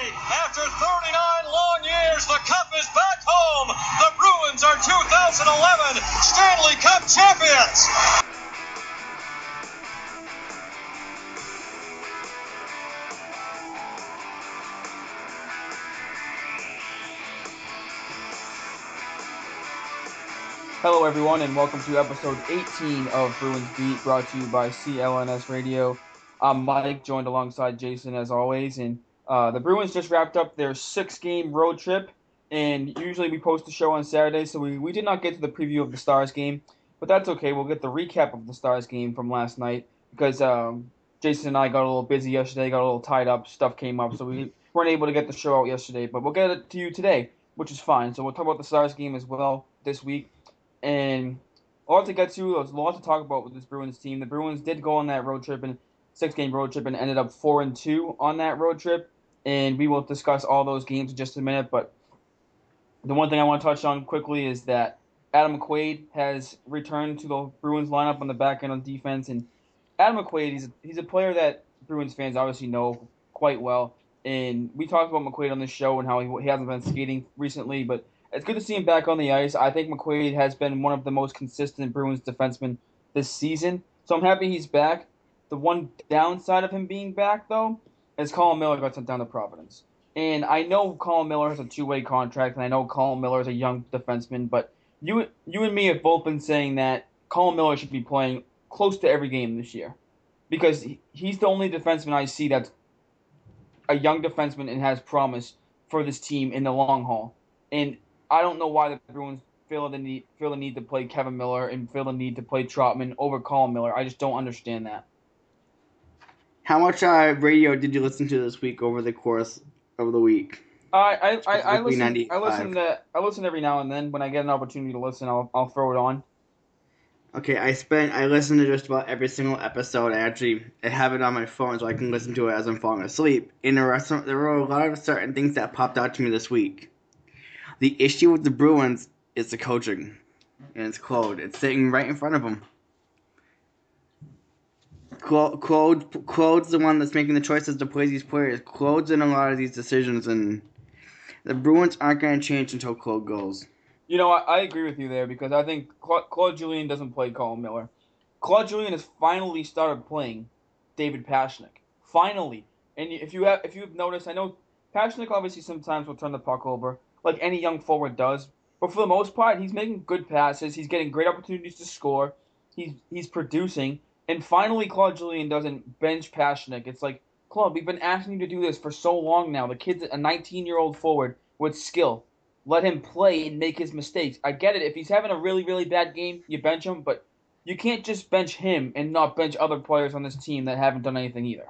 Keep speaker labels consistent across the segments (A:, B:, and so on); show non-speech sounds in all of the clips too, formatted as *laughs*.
A: After 39 long years, the Cup is back home. The Bruins are 2011 Stanley Cup champions.
B: Hello, everyone, and welcome to episode 18 of Bruins Beat, brought to you by CLNS Radio. I'm Mike, joined alongside Jason as always, and uh, the Bruins just wrapped up their six-game road trip, and usually we post the show on Saturday, so we, we did not get to the preview of the Stars game, but that's okay. We'll get the recap of the Stars game from last night because um, Jason and I got a little busy yesterday, got a little tied up, stuff came up, so we weren't able to get the show out yesterday, but we'll get it to you today, which is fine. So we'll talk about the Stars game as well this week and a lot to get to. There's a lot to talk about with this Bruins team. The Bruins did go on that road trip and six game road trip and ended up four and two on that road trip. And we will discuss all those games in just a minute. But the one thing I want to touch on quickly is that Adam McQuaid has returned to the Bruins lineup on the back end on defense. And Adam McQuaid, he's a, he's a player that Bruins fans obviously know quite well. And we talked about McQuaid on this show and how he, he hasn't been skating recently, but it's good to see him back on the ice. I think McQuaid has been one of the most consistent Bruins defensemen this season. So I'm happy he's back. The one downside of him being back, though, is Colin Miller got sent down to Providence. And I know Colin Miller has a two-way contract, and I know Colin Miller is a young defenseman, but you you and me have both been saying that Colin Miller should be playing close to every game this year because he's the only defenseman I see that's a young defenseman and has promise for this team in the long haul. And I don't know why the Bruins feel the need feel the need to play Kevan Miller and feel the need to play Trotman over Colin Miller. I just don't understand that.
C: How much uh, radio did you listen to this week over the course of the week?
B: I I, I, I listen I listen to I listen every now and then when I get an opportunity to listen I'll I'll throw it on.
C: Okay, I spent I listen to just about every single episode. I actually I have it on my phone so I can listen to it as I'm falling asleep. In there restaurant, there were a lot of certain things that popped out to me this week. The issue with the Bruins is the coaching, and it's Claude. It's sitting right in front of them. Claude, Claude, Claude's the one that's making the choices to play these players. Claude's in a lot of these decisions, and the Bruins aren't going to change until Claude goes.
B: You know, I, I, agree with you there because I think Claude, Claude Julien doesn't play Colin Miller. Claude Julien has finally started playing David Pastrnak. Finally, and if you have if you've noticed, I know Pastrnak obviously sometimes will turn the puck over, like any young forward does. But for the most part, he's making good passes. He's getting great opportunities to score. He's he's producing. And finally, Claude Julien doesn't bench Pastrnak. It's like, Claude, we've been asking you to do this for so long now. The kid's a 19 year old forward with skill. Let him play and make his mistakes. I get it. If he's having a really, really bad game, you bench him. But you can't just bench him and not bench other players on this team that haven't done anything either.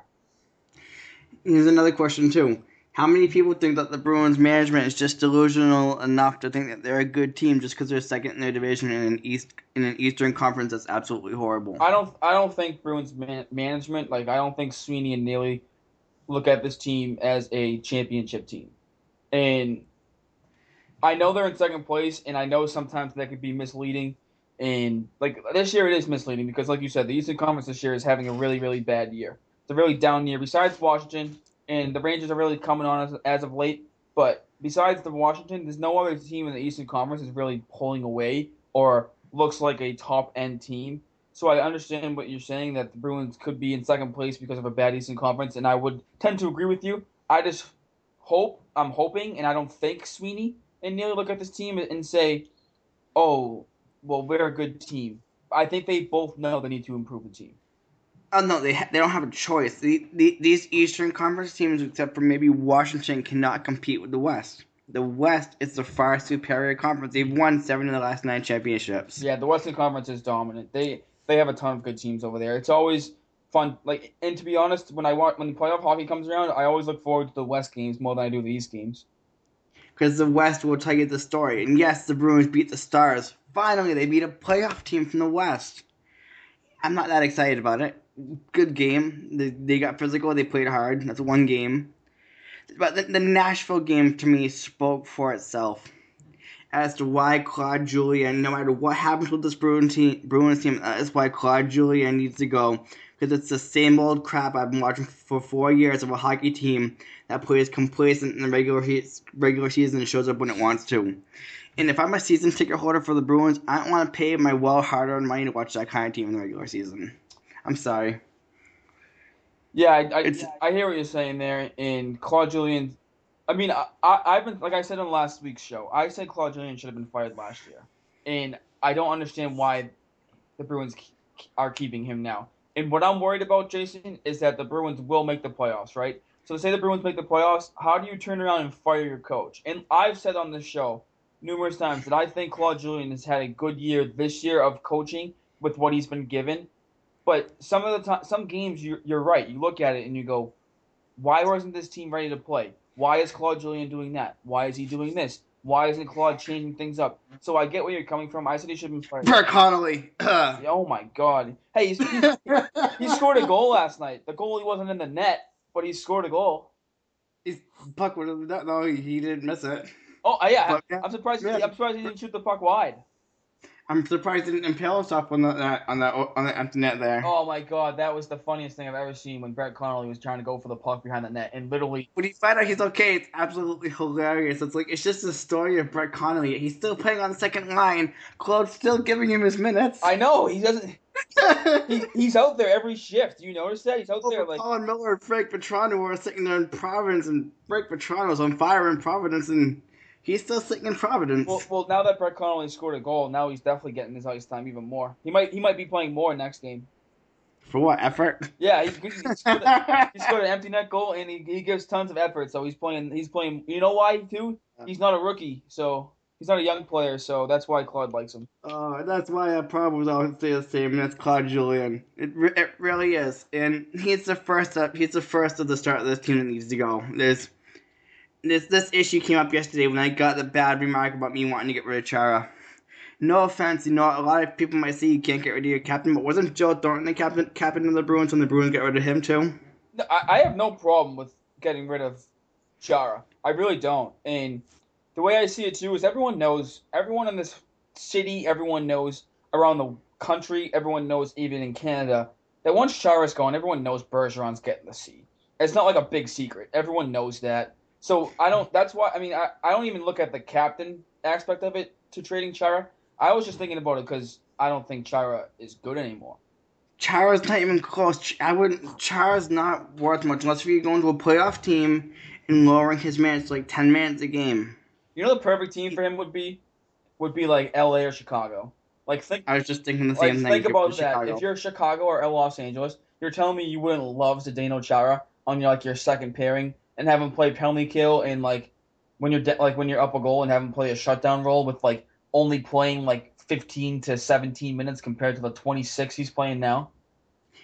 C: Here's another question, too. How many people think that the Bruins management is just delusional enough to think that they're a good team just because they're second in their division in an East in an Eastern Conference that's absolutely horrible?
B: I don't I don't think Bruins man- management like I don't think Sweeney and Neely look at this team as a championship team, and I know they're in second place, and I know sometimes that could be misleading. And like this year, it is misleading because, like you said, the Eastern Conference this year is having a really really bad year. It's a really down year. Besides Washington and the Rangers are really coming on as, as of late. But besides the Washington, there's no other team in the Eastern Conference is really pulling away or looks like a top end team. So I understand what you're saying that the Bruins could be in second place because of a bad Eastern Conference, and I would tend to agree with you. I just hope, I'm hoping, and I don't think Sweeney and Neil look at this team and say, "Oh, well, we're a good team." I think they both know they need to improve the team.
C: Oh no, they ha- they don't have a choice. The, the, these Eastern Conference teams, except for maybe Washington, cannot compete with the West. The West is the far superior conference. They've won seven of the last nine championships.
B: Yeah, the Western Conference is dominant. They they have a ton of good teams over there. It's always fun. Like, and to be honest, when I want when the playoff hockey comes around, I always look forward to the West games more than I do the East games.
C: Because the West will tell you the story. And yes, the Bruins beat the Stars. Finally, they beat a playoff team from the West. I'm not that excited about it good game. They, they got physical. They played hard. That's one game. But the, the Nashville game to me spoke for itself as to why Claude Julien, no matter what happens with this Bruins team, Bruins team, that is why Claude Julien needs to go. because it's the same old crap I've been watching for four years of a hockey team that plays complacent in the regular regular season and shows up when it wants to. And if I'm a season ticket holder for the Bruins, I don't want to pay my well hard earned money to watch that kind of team in the regular season. I'm sorry.
B: Yeah, I, I, I hear what you're saying there. And Claude Julien, I mean, I, I, have been, like I said on last week's show, I said Claude Julien should have been fired last year. And I don't understand why the Bruins are keeping him now. And what I'm worried about, Jason, is that the Bruins will make the playoffs, right? So to say the Bruins make the playoffs, how do you turn around and fire your coach? And I've said on this show numerous times that I think Claude Julien has had a good year this year of coaching with what he's been given. But some of the time, some games, you're, you're right. You look at it and you go, why wasn't this team ready to play? Why is Claude Julien doing that? Why is he doing this? Why isn't Claude changing things up? So I get where you're coming from. I said he should have been fired.
C: Brett Connolly.
B: oh my God. Hey, he's, he, he *laughs* scored a goal last night. The goalie wasn't in the net, but he scored a goal.
C: He's puck would have no, he didn't miss it.
B: Oh yeah, but, yeah. I'm surprised. Yeah. I'm surprised he didn't shoot the puck wide.
C: I'm surprised he didn't impale himself on the uh, on that on the empty net there.
B: Oh my god, that was the funniest thing I've ever seen when Brett Connolly was trying to go for the puck behind the net and literally.
C: When he find out he's okay, it's absolutely hilarious. It's like it's just the story of Brett Connolly. He's still playing on the second line. Claude's still giving him his minutes.
B: I know he doesn't. he, *laughs* he's out there every shift. You notice that he's out there like
C: Colin Miller and Frank Vatrano were sitting there in Providence, and Frank Vatrano's on fire in Providence, and He's still sitting in Providence.
B: Well, well, now that Brett Connolly scored a goal, now he's definitely getting his ice time even more. He might he might be playing more next game.
C: For what effort?
B: Yeah, he, he, scored, a, he scored, *laughs* an empty net goal and he, he gives tons of effort. So he's playing. He's playing. You know why too? He's not a rookie, so he's not a young player. So that's why Claude likes him.
C: Oh, uh, that's why I probably always say the same. And that's Claude Julien. It it really is, and he's the first up. He's the first of the start of this team that needs to go. There's this this issue came up yesterday when I got the bad remark about me wanting to get rid of Chara. No offense, you know, a lot of people might say you can't get rid of your captain, but wasn't Joe Thornton the captain captain of the Bruins when the Bruins got rid of him too?
B: No, I, I have no problem with getting rid of Chara. I really don't. And the way I see it too is everyone knows, everyone in this city, everyone knows around the country, everyone knows even in Canada that once Chara's gone, everyone knows Bergeron's getting the seat. It's not like a big secret. Everyone knows that. So I don't. That's why. I mean, I, I don't even look at the captain aspect of it to trading Chara. I was just thinking about it because I don't think Chara is good anymore.
C: Chara's not even close. I wouldn't. Chara's not worth much unless you're going to a playoff team and lowering his minutes to like ten minutes a game.
B: You know the perfect team for him would be, would be like L.A. or Chicago. Like think.
C: I was just thinking the same
B: like,
C: thing.
B: Think about that. Chicago. If you're Chicago or Los Angeles, you're telling me you wouldn't love Zdeno Chara on your like your second pairing and have him play penalty kill and like when you're de- like when you're up a goal and have him play a shutdown role with like only playing like 15 to 17 minutes compared to the 26 he's playing now.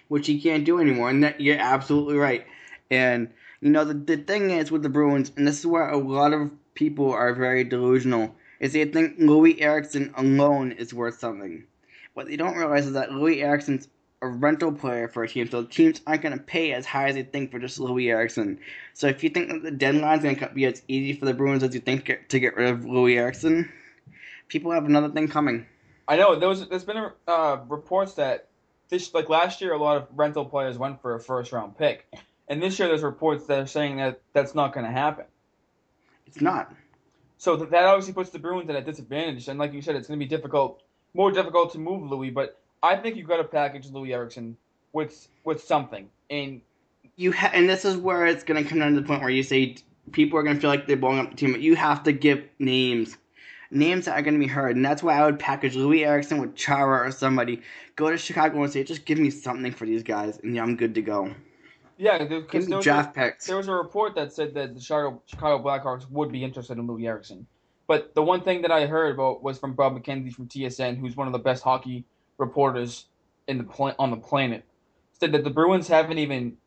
C: Which he can't do anymore and that, you're absolutely right. And you know the, the thing is with the bruins and this is where a lot of people are very delusional is they think Loui Eriksson alone is worth something. What they don't realize is that Loui Eriksson's a rental player for a team, so teams aren't going to pay as high as they think for just Loui Eriksson. So if you think that the deadline's going to be as easy for the Bruins as you think get, to get rid of Loui Eriksson, people have another thing coming.
B: I know there was, there's been uh, reports that this like last year a lot of rental players went for a first round pick, and this year there's reports that are saying that that's not going to happen.
C: It's not.
B: So that obviously puts the Bruins at a disadvantage, and like you said, it's going to be difficult, more difficult to move Loui, but I think you've got to package Loui Eriksson with with something, and
C: you ha- and this is where it's going to come down to the point where you say people are going to feel like they're blowing up the team, but you have to give names. Names that are going to be heard, and that's why I would package Loui Eriksson with Chara or somebody. Go to Chicago and say, just give me something for these guys, and yeah, I'm good to go.
B: Yeah, because there,
C: draft picks.
B: There was a report that said that the Chicago, Chicago Blackhawks would be interested in Loui Eriksson. But the one thing that I heard about was from Bob McKenzie from TSN, who's one of the best hockey reporters in the pl- on the planet said that the Bruins haven't even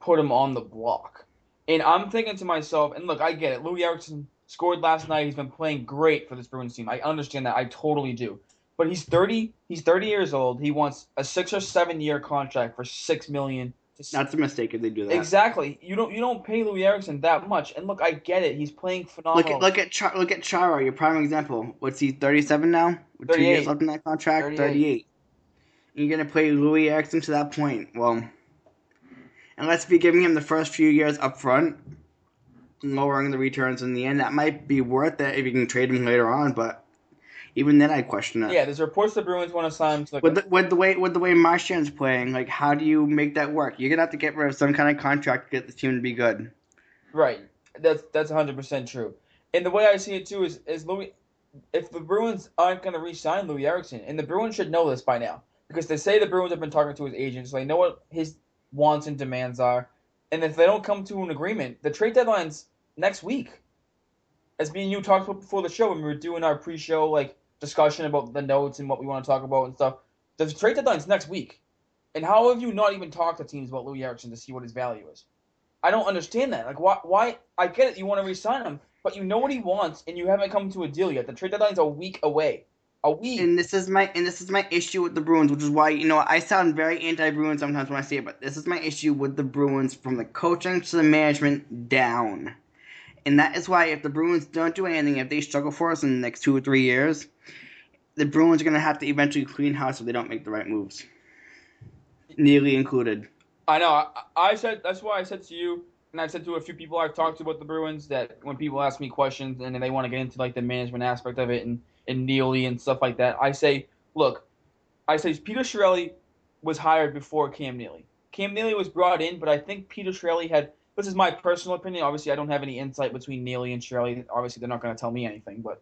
B: put him on the block. And I'm thinking to myself, and look, I get it. Loui Eriksson scored last night. He's been playing great for this Bruins team. I understand that. I totally do. But he's 30. He's 30 years old. He wants a six or seven year contract for six million.
C: That's a mistake if they do that.
B: Exactly. You don't you don't pay Loui Eriksson that much. And look, I get it. He's playing phenomenal.
C: Look at look at Char- look at Chara, your prime example. What's he? 37 now? With two years left in that contract. 38. 38 you're gonna play Loui Eriksson to that point. Well, unless you're giving him the first few years up front, lowering the returns in the end, that might be worth it if you can trade him later on. But even then, I question it.
B: Yeah, there's reports the Bruins want to sign him to like
C: With the, with the way with the way Marchand's playing, like how do you make that work? You're gonna have to get rid of some kind of contract to get the team to be good.
B: Right. That's that's 100 percent true. And the way I see it too is is Loui, if the Bruins aren't going to re-sign Loui Eriksson, and the Bruins should know this by now because they say the Bruins have been talking to his agent, so they know what his wants and demands are. And if they don't come to an agreement, the trade deadline's next week. As me and you talked about before the show when we were doing our pre-show like discussion about the notes and what we want to talk about and stuff, the trade deadline's next week. And how have you not even talked to teams about Loui Eriksson to see what his value is? I don't understand that. Like, why? Why? I get it. You want to re-sign him, but you know what he wants, and you haven't come to a deal yet. The trade deadline's a week away. A week.
C: And this is my and this is my issue with the Bruins, which is why you know I sound very anti-Bruins sometimes when I say it, but this is my issue with the Bruins from the coaching to the management down. And that is why if the Bruins don't do anything, if they struggle for us in the next two or three years, the Bruins are gonna have to eventually clean house if they don't make the right moves. Nearly included.
B: I know. I, I said that's why I said to you, and I've said to a few people I've talked to about the Bruins that when people ask me questions and they want to get into like the management aspect of it and and Neely and stuff like that, I say, look, I say Peter Chiarelli was hired before Cam Neely. Cam Neely was brought in, but I think Peter Chiarelli had. This is my personal opinion. Obviously, I don't have any insight between Neely and Chiarelli. Obviously, they're not going to tell me anything, but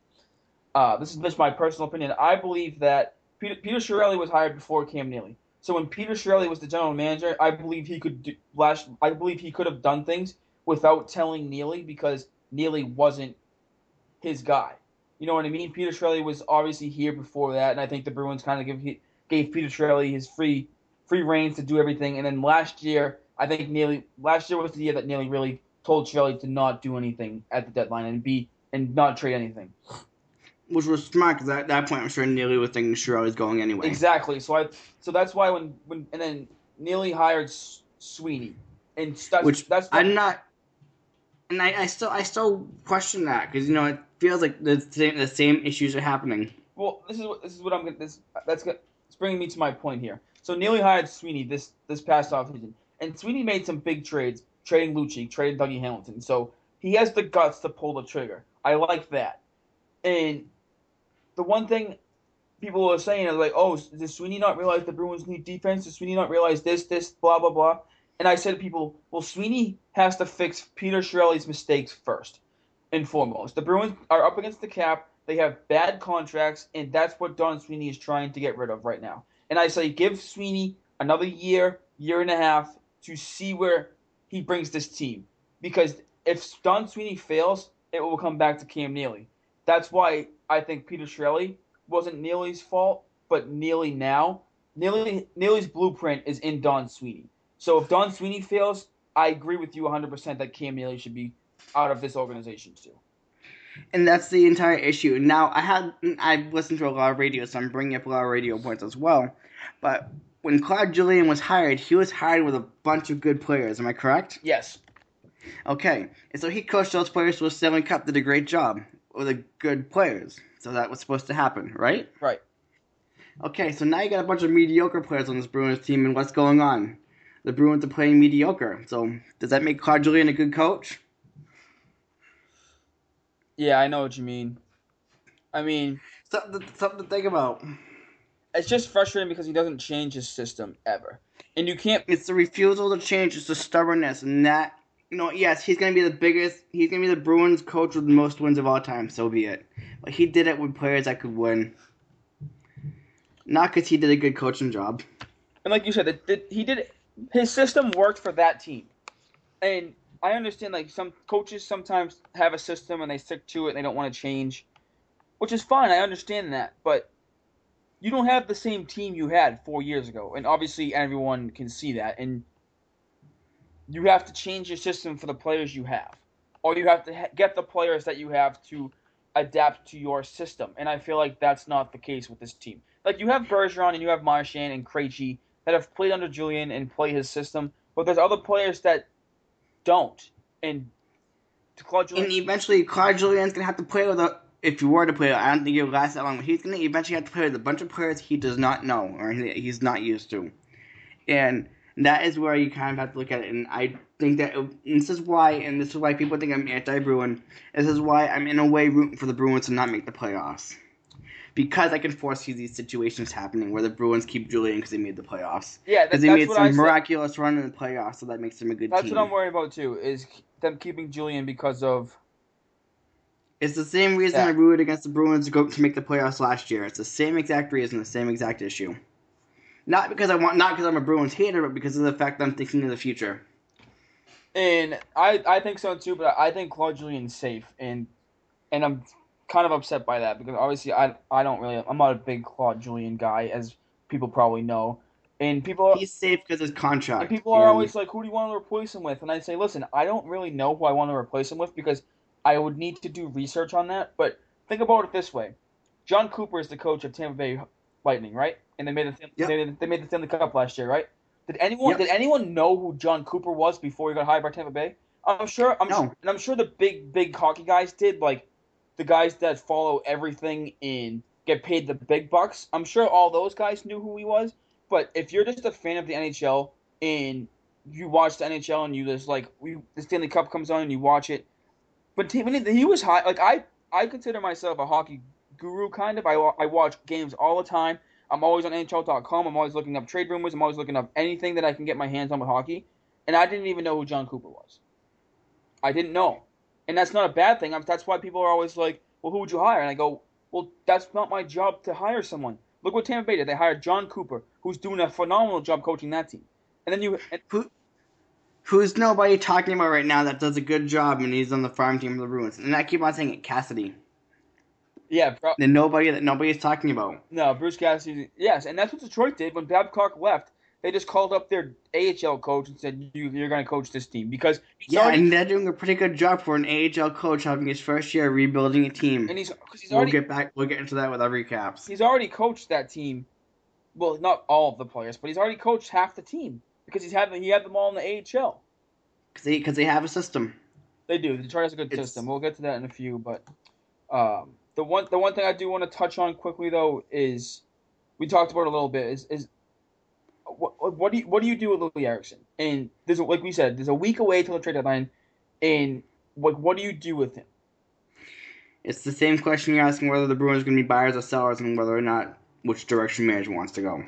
B: uh, this is just my personal opinion. I believe that Peter, Peter Chiarelli was hired before Cam Neely. So when Peter Chiarelli was the general manager, I believe he could do, last. I believe he could have done things without telling Neely because Neely wasn't his guy. You know what I mean? Peter Chiarelli was obviously here before that, and I think the Bruins kind of give, gave Peter Chiarelli his free free reigns to do everything. And then last year, I think Neely last year was the year that Neely really told Chiarelli to not do anything at the deadline and be and not trade anything.
C: Which was smart because at that point I'm sure Neely was thinking was going anyway.
B: Exactly. So I so that's why when when and then Neely hired S- Sweeney, and that's
C: Which
B: that's
C: I'm not, and I, I still I still question that because you know feels like the same the same issues are happening.
B: Well, this is what this is what I'm gonna this that's gonna, it's bringing me to my point here. So Neely hired Sweeney this this past offseason, and Sweeney made some big trades, trading Lucic, trading Dougie Hamilton. So he has the guts to pull the trigger. I like that. And the one thing people are saying is like, oh, does Sweeney not realize the Bruins need defense? Does Sweeney not realize this, this, blah, blah, blah? And I said to people, well, Sweeney has to fix Peter Chiarelli's mistakes first and foremost. The Bruins are up against the cap. They have bad contracts, and that's what Don Sweeney is trying to get rid of right now. And I say, give Sweeney another year, year and a half to see where he brings this team. Because if Don Sweeney fails, it will come back to Cam Neely. That's why I think Peter Chiarelli wasn't Neely's fault, but Neely now. Neely Neely's blueprint is in Don Sweeney. So if Don Sweeney fails, I agree with you 100% that Cam Neely should be out of this organization too.
C: And that's the entire issue. Now I had I've listened to a lot of radio, so I'm bringing up a lot of radio points as well. But when Claude Julien was hired, he was hired with a bunch of good players. Am I correct?
B: Yes.
C: Okay, and so he coached those players to a Stanley Cup, did a great job with the good players. So that was supposed to happen, right?
B: Right.
C: Okay, so now you got a bunch of mediocre players on this Bruins team, and what's going on? The Bruins are playing mediocre. So does that make Claude Julien a good coach?
B: Yeah, I know what you mean. I mean,
C: Something to, something to think about.
B: it's just frustrating because he doesn't change his system ever. And you can't
C: It's the refusal to change. It's the stubbornness, and that you know, yes, he's gonna be the biggest. He's gonna be the Bruins coach with the most wins of all time. So be it. But he did it with players that could win. Not because he did a good coaching job.
B: And like you said, he did his system worked for that team. And I understand like some coaches sometimes have a system and they stick to it and they don't want to change, which is fine. I understand that, but you don't have the same team you had four years ago, and obviously everyone can see that. And you have to change your system for the players you have, or you have to ha- get the players that you have to adapt to your system. And I feel like that's not the case with this team. Like you have Bergeron and you have Marchand and Krejci that have played under Julien and play his system, but there's other players that don't. And to Claude
C: And eventually, Claude Julien's gonna have to play with a if you were to play, I don't think it would last that long. But He's going to eventually have to play with a bunch of players he does not know or he's not used to, and that is where you kind of have to look at it. And I think that this is why, and this is why people think I'm anti-Bruin. This is why I'm in a way rooting for the Bruins to not make the playoffs. Because I can foresee these situations happening where the Bruins keep Julien because they made the playoffs.
B: Yeah, that,
C: Because they
B: that's
C: made
B: I
C: some
B: said.
C: miraculous run in the playoffs, so that makes them a good
B: That's
C: team.
B: what I'm worried about too. Is them keeping Julien because of
C: It's the same reason
B: Yeah.
C: I rooted against the Bruins to go to make the playoffs last year. It's the same exact reason, the same exact issue. Not because I want, not because I'm a Bruins hater, but because of the fact that I'm thinking of the future.
B: And I, I think so too, but I think Claude Julien's safe, and and I'm kind of upset by that because obviously I I don't really I'm not a big Claude Julien guy as people probably know, and people are
C: He's safe because his contract.
B: and people are always like, who do you want to replace him with? And I say, listen, I don't really know who I want to replace him with because I would need to do research on that. But think about it this way: Jon Cooper is the coach of Tampa Bay Lightning, right? And they made the
C: Yep.
B: they, they made the Stanley Cup last year, right? Did anyone
C: Yep.
B: did anyone know who Jon Cooper was before he got hired by Tampa Bay? I'm sure. I'm
C: No.
B: sure, and I'm sure the big big hockey guys did, like the guys that follow everything and get paid the big bucks. I'm sure all those guys knew who he was. But if you're just a fan of the NHL and you watch the NHL and you just like we the Stanley Cup comes on and you watch it, but he, he was high. Like I I consider myself a hockey guru kind of. I, I watch games all the time. I'm always on NHL.com. I'm always looking up trade rumors. I'm always looking up anything that I can get my hands on with hockey. And I didn't even know who Jon Cooper was. I didn't know, and that's not a bad thing. I'm, that's why people are always like, "Well, who would you hire?" And I go, "Well, that's not my job to hire someone." Look what Tampa Bay did. They hired Jon Cooper, who's doing a phenomenal job coaching that team. And then you, and,
C: Who's nobody talking about right now that does a good job and he's on the farm team of the Bruins? And I keep on saying it, Cassidy.
B: yeah, bro,
C: The nobody that nobody's talking about.
B: no, Bruce Cassidy, yes, and that's what Detroit did when Babcock left. They just called up their AHL coach and said, you, "You're going to coach this team because
C: Yeah,
B: already,
C: and they're doing a pretty good job for an AHL coach having his first year rebuilding a team.
B: and he's because he's
C: we'll get back. We'll get into that with our recaps.
B: he's already coached that team. Well, not all of the players, but he's already coached half the team because he's had he had them all in the AHL.
C: Because they, 'cause they have a system.
B: They do. Detroit has a good
C: It's-
B: system. We'll get to that in a few, but um, the one the one thing I do want to touch on quickly though is we talked about it a little bit is is what, what do you what do you do with Loui Eriksson? And there's like we said, there's a week away till the trade deadline, and what what do you do with him?
C: It's the same question you're asking whether the Bruins are going to be buyers or sellers and whether or not which direction management wants to go.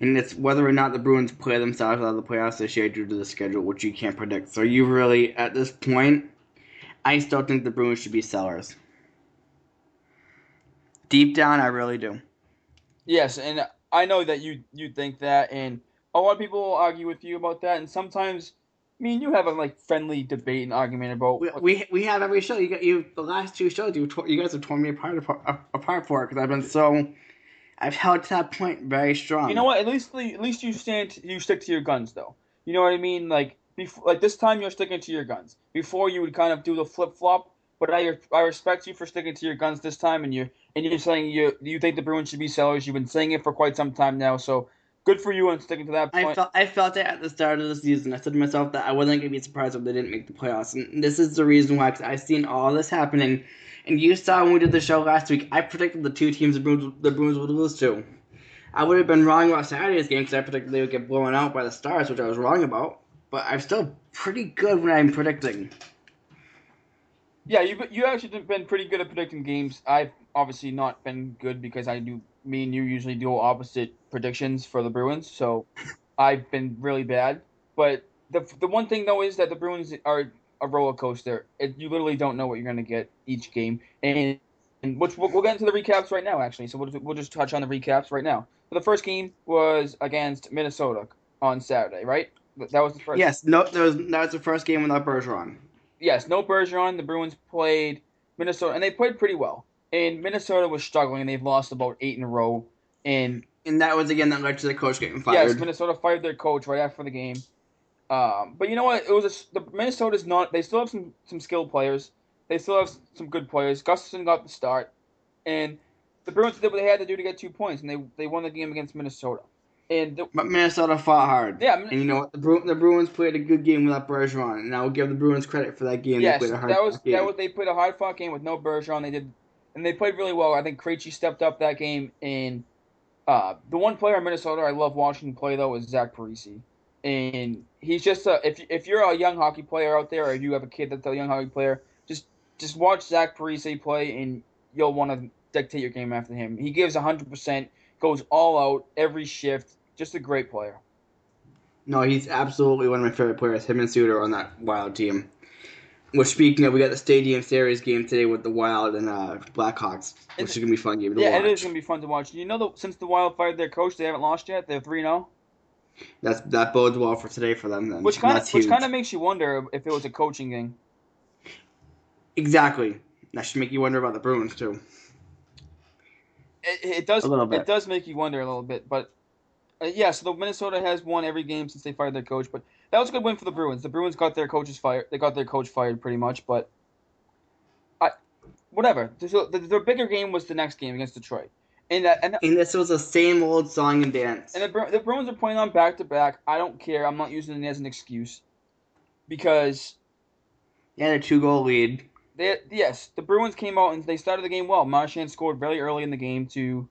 C: And it's whether or not the Bruins play themselves out of the playoffs this year due to the schedule, which you can't predict. So you really, at this point, I still think the Bruins should be sellers. Deep down, I really do.
B: Yes, and I know that you you think that, and a lot of people will argue with you about that, and sometimes. I mean, you have a like friendly debate and argument about.
C: We, we, we have every show. You got you the last two shows. You tore, you guys have torn me apart apart, apart for it because I've been so. I've held to that point very strong.
B: You know what? At least at least you stand you stick to your guns though. You know what I mean? Like before, like this time you're sticking to your guns. Before you would kind of do the flip flop, but I I respect you for sticking to your guns this time, and you and you're saying you you think the Bruins should be sellers. You've been saying it for quite some time now, so good for you on sticking to that
C: I felt I felt it at the start of the season. I said to myself that I wasn't gonna be surprised if they didn't make the playoffs, and this is the reason why. Cause I've seen all this happening, and you saw when we did the show last week. I predicted the two teams the Bruins, the Bruins would lose to. I would have been wrong about Saturday's game because I predicted they would get blown out by the Stars, which I was wrong about. But I'm still pretty good when I'm predicting.
B: Yeah, you you actually been pretty good at predicting games. I've obviously not been good because I do. Me and you usually do opposite predictions for the Bruins, so *laughs* I've been really bad. But the the one thing though is that the Bruins are a roller coaster. It, you literally don't know what you're gonna get each game, and, and which we'll, we'll get into the recaps right now. Actually, so we'll we'll just touch on the recaps right now. So the first game was against Minnesota on Saturday, right? That was the first.
C: Yes, no, that was that was the first game without Bergeron.
B: Yes, no Bergeron. The Bruins played Minnesota, and they played pretty well. And Minnesota was struggling, and they've lost about eight in a row. And
C: And that was again that led to the coach getting
B: yes,
C: fired.
B: Minnesota fired their coach right after the game. Um, but you know what? It was a, the Minnesota's not. They still have some some skilled players. They still have some good players. Gustavsson got the start, and the Bruins did what they had to do to get two points, and they they won the game against Minnesota. And the,
C: But Minnesota fought hard.
B: Yeah,
C: and you know what? The, Bru- the Bruins played a good game without Bergeron, and I will give the Bruins credit for that game.
B: yes,
C: they played a hard
B: that was
C: game.
B: that was they played a hard fought game with no Bergeron. They did and they played really well. I think Krejci stepped up that game, and uh, the one player in Minnesota I love watching play though is Zach Parise, and he's just a if if you're a young hockey player out there, or you have a kid that's a young hockey player, just just watch Zach Parise play, and you'll want to dictate your game after him. He gives hundred percent, goes all out every shift. Just a great player.
C: No, he's absolutely one of my favorite players. Him and Suter on that Wild team. Well, speaking of, we got the Stadium Series game today with the Wild and uh, Blackhawks, which is gonna be a fun game to
B: yeah,
C: watch.
B: it is gonna be fun to watch. You know, that since the Wild fired their coach, they haven't lost yet. They're three zero.
C: That's that bodes well for today for them. Then,
B: Which kind of which kind of makes you wonder if it was a coaching thing.
C: exactly. That should make you wonder about the Bruins too.
B: It, it does
C: A little bit.
B: it does make you wonder a little bit, but uh, yeah. So the Minnesota has won every game since they fired their coach, but that was a good win for the Bruins. The Bruins got their coaches fired. They got their coach fired pretty much, but I whatever. The, the, the bigger game was the next game against Detroit, and that and.
C: And this was the same old song and dance.
B: And the, Bru- the Bruins are playing on back to back. I don't care. I'm not using it as an excuse because
C: They had a two goal lead.
B: They, yes, the Bruins came out and they started the game well. Marchand scored very early in the game to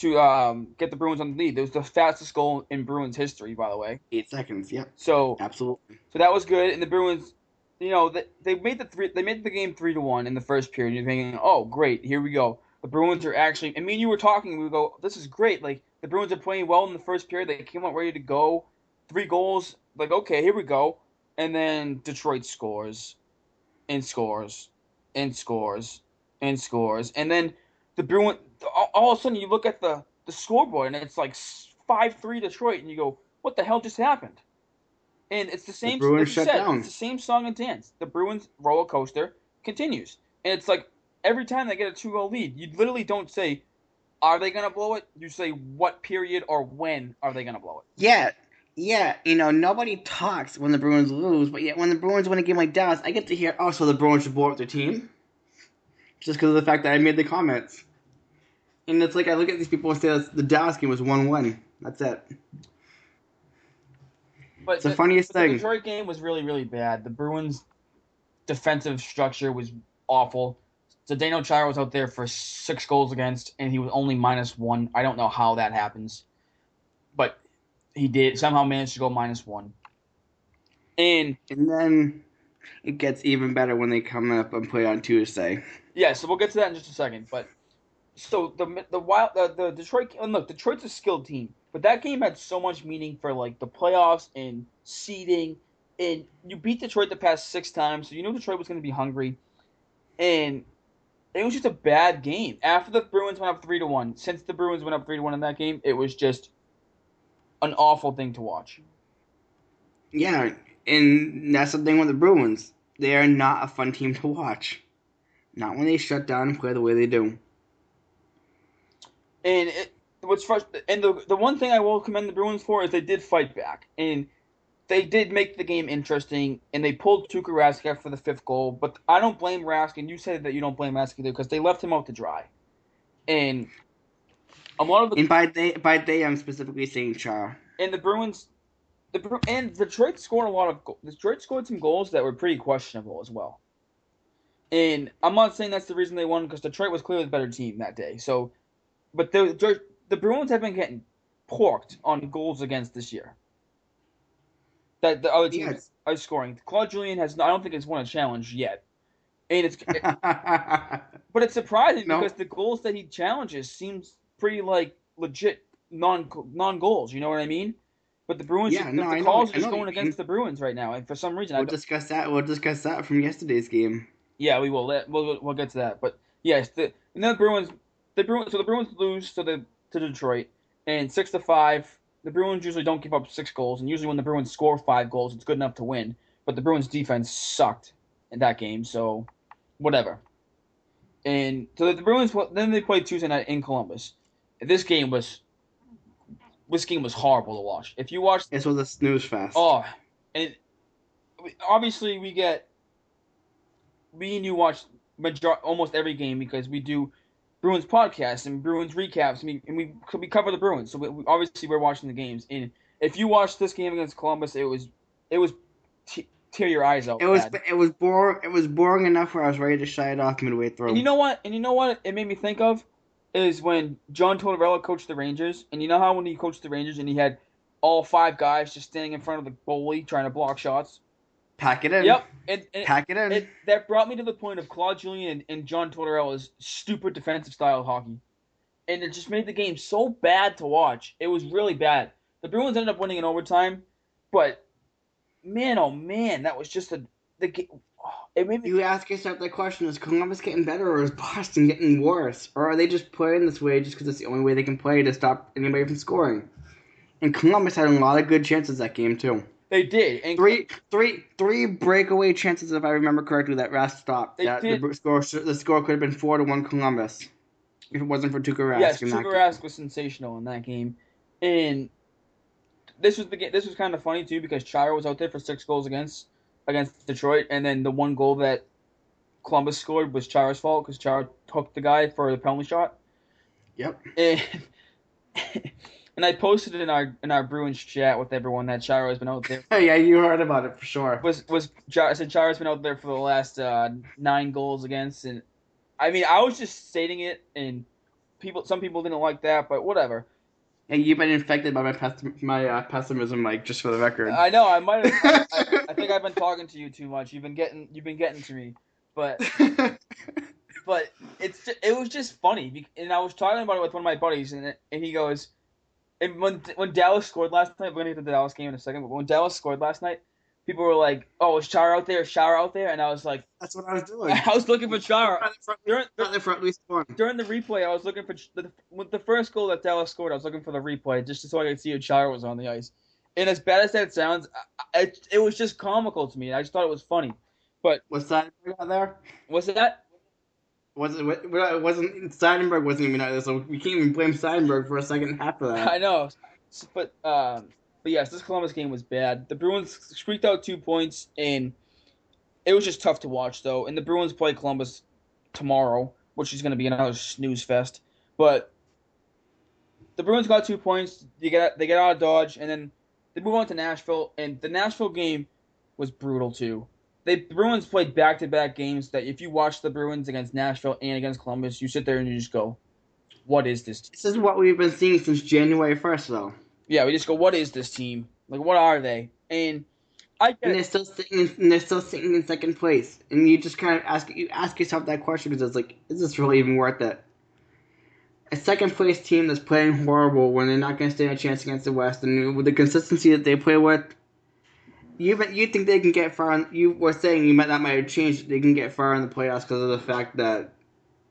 B: to um, get the Bruins on the lead. It was the fastest goal in Bruins history, by the way.
C: Eight seconds. Yep,
B: So
C: absolutely.
B: so that was good. And the Bruins, you know, they, they made the three they made the game three to one in the first period. You're thinking, oh great, here we go. The Bruins are actually. I mean, you were talking. We go, this is great. Like the Bruins are playing well in the first period. They came out ready to go. Three goals. Like okay, here we go. And then Detroit scores, and scores, and scores, and scores, and then the Bruin. All, of a sudden, you look at the the scoreboard, and it's like five three Detroit, and you go, what the hell just happened? And it's the same.
C: Bruins shut
B: said,
C: down.
B: It's the same song and dance. The Bruins roller coaster continues, and it's like every time they get a two goal lead, you literally don't say, "Are they gonna blow it?" You say, "What period or when are they gonna blow it?"
C: Yeah, yeah. You know, nobody talks when the Bruins lose, but yet when the Bruins win a game like Dallas, I get to hear, oh, so the Bruins should blow up their team, just because of the fact that I made the comments. And it's like I look at these people and say the Dallas game was one one. That's it.
B: But
C: It's the funniest
B: but
C: thing.
B: The Detroit game was really, really bad. The Bruins' defensive structure was awful. Zdeno Chara was out there for six goals against, and he was only minus one. I don't know how that happens, but he did somehow managed to go minus one. And
C: And then it gets even better when they come up and play on Tuesday.
B: yeah, so we'll get to that in just a second. But so the the wild the, the Detroit and look, Detroit's a skilled team, but that game had so much meaning for like the playoffs and seeding. And you beat Detroit the past six times, so you knew Detroit was going to be hungry. And it was just a bad game. After the Bruins went up three to one, since the Bruins went up three to one in that game, it was just an awful thing to watch.
C: Yeah, and that's the thing with the Bruins. They are not a fun team to watch. Not when they shut down and play the way they do.
B: And it, what's frust- and the the one thing I will commend the Bruins for is they did fight back and they did make the game interesting and they pulled Tuukka Rask for the fifth goal. But I don't blame Rask, and you said that you don't blame Rask either because they left him out to dry. And a lot of the
C: And by they, by they, I'm specifically saying Char.
B: and the Bruins, the and Detroit scored a lot of Detroit scored some goals that were pretty questionable as well. And I'm not saying that's the reason they won because Detroit was clearly the better team that day. So, but the the Bruins have been getting porked on goals against this year. That the other teams
C: Yes.
B: are scoring. Claude Julien has not. I don't think it's won a challenge yet, and it's *laughs* but it's surprising
C: No.
B: because the goals that he challenges seems pretty like legit non non goals. You know what I mean? But the Bruins,
C: Yeah,
B: the,
C: no,
B: the
C: know-
B: calls are just going against the Bruins right now, and for some reason,
C: we'll discuss that. We'll discuss that from yesterday's game.
B: yeah, we will. Let, we'll we'll get to that. But yes, the and then the Bruins, the Bruins, so the Bruins lose to the to Detroit, and six to five. The Bruins usually don't give up six goals, and usually when the Bruins score five goals, it's good enough to win. But the Bruins defense sucked in that game, so whatever. And so the Bruins then they played Tuesday night in Columbus. This game was this game was horrible to watch. If you watch
C: This was a snooze fest.
B: Oh, and obviously we get me and you watch major- almost every game because we do Bruins podcasts and Bruins recaps, and we and we, we cover the Bruins. So we, we- obviously we're watching the games. And if you watched this game against Columbus, it was it was t- tear your eyes out.
C: It was
B: bad.
C: it was boring. It was boring enough where I was ready to shut it off midway through.
B: And you know what? And you know what? It made me think of is when John Tortorella coached the Rangers, and you know how when he coached the Rangers and he had all five guys just standing in front of the goalie trying to block shots.
C: Pack it in.
B: Yep. And, and
C: Pack it in.
B: it, that brought me to the point of Claude Julien and, and John Tortorella's stupid defensive style of hockey, and it just made the game so bad to watch. It was really bad. The Bruins ended up winning in overtime, but man, oh man, that was just a the game. Oh, it made me
C: you ask yourself that question: Is Columbus getting better, or is Boston getting worse, or are they just playing this way just because it's the only way they can play to stop anybody from scoring? And Columbus had a lot of good chances that game too.
B: They did. And
C: Three, three, three breakaway chances, if I remember correctly, that Rask stopped.
B: They
C: that
B: did.
C: the score, the score could have been four to one Columbus if it wasn't for Tuukka Rask.
B: Yes,
C: in that
B: Tuukka. Rask was sensational in that game, and this was the this was kind of funny too because Chara was out there for six goals against against Detroit, and then the one goal that Columbus scored was Chara's fault because Chara hooked the guy for the penalty shot,
C: Yep.
B: and *laughs* and I posted it in our in our Bruins chat with everyone that Chara has been out there. *laughs*
C: yeah, you heard about it for sure.
B: Was was I said Chara's been out there for the last uh, nine goals against, and I mean I was just stating it, and people some people didn't like that, but whatever.
C: And you've been infected by my my uh, pessimism, like Just for the record.
B: I know. I might. Have, I, *laughs* I think I've been talking to you too much. You've been getting. You've been getting to me. But *laughs* but it's ju- it was just funny. And I was talking about it with one of my buddies, and and he goes, and when when Dallas scored last night, we're gonna get to the Dallas game in a second. But when Dallas scored last night, people were like, "Oh, is Chara out there? Is Chara out there?" And I was like,
C: That's what I was doing. *laughs*
B: I was looking for Chara during
C: the front,
B: during the replay. I was looking for the with the first goal that Dallas scored. I was looking for the replay just so I could see if Chara was on the ice. And as bad as that sounds, I, I, it was just comical to me. I just thought it was funny.
C: But was Seidenberg out there?
B: Was that?
C: Was it? It wasn't. Seidenberg wasn't even out there, so we can't even blame Seidenberg for a second half of that. *laughs*
B: I know, but um, but yes, this Columbus game was bad. The Bruins squeaked out two points, and it was just tough to watch though. And the Bruins play Columbus tomorrow, which is going to be another snooze fest. But the Bruins got two points. They get they get out of Dodge, and then they move on to Nashville. And the Nashville game was brutal too. They the Bruins played back to back games that if you watch the Bruins against Nashville and against Columbus, you sit there and you just go, "What is this?"
C: This is what we've been seeing since January first, though,
B: Yeah, we just go, what is this team? Like, what are they? And I
C: and they're still sitting. In, and they're still sitting in second place, and you just kind of ask you ask yourself that question because it's like, is this really even worth it? A second place team that's playing horrible when they're not going to stand a chance against the West, and with the consistency that they play with, you you think they can get far? In, you were saying you might that might have changed. They can get far in the playoffs because of the fact that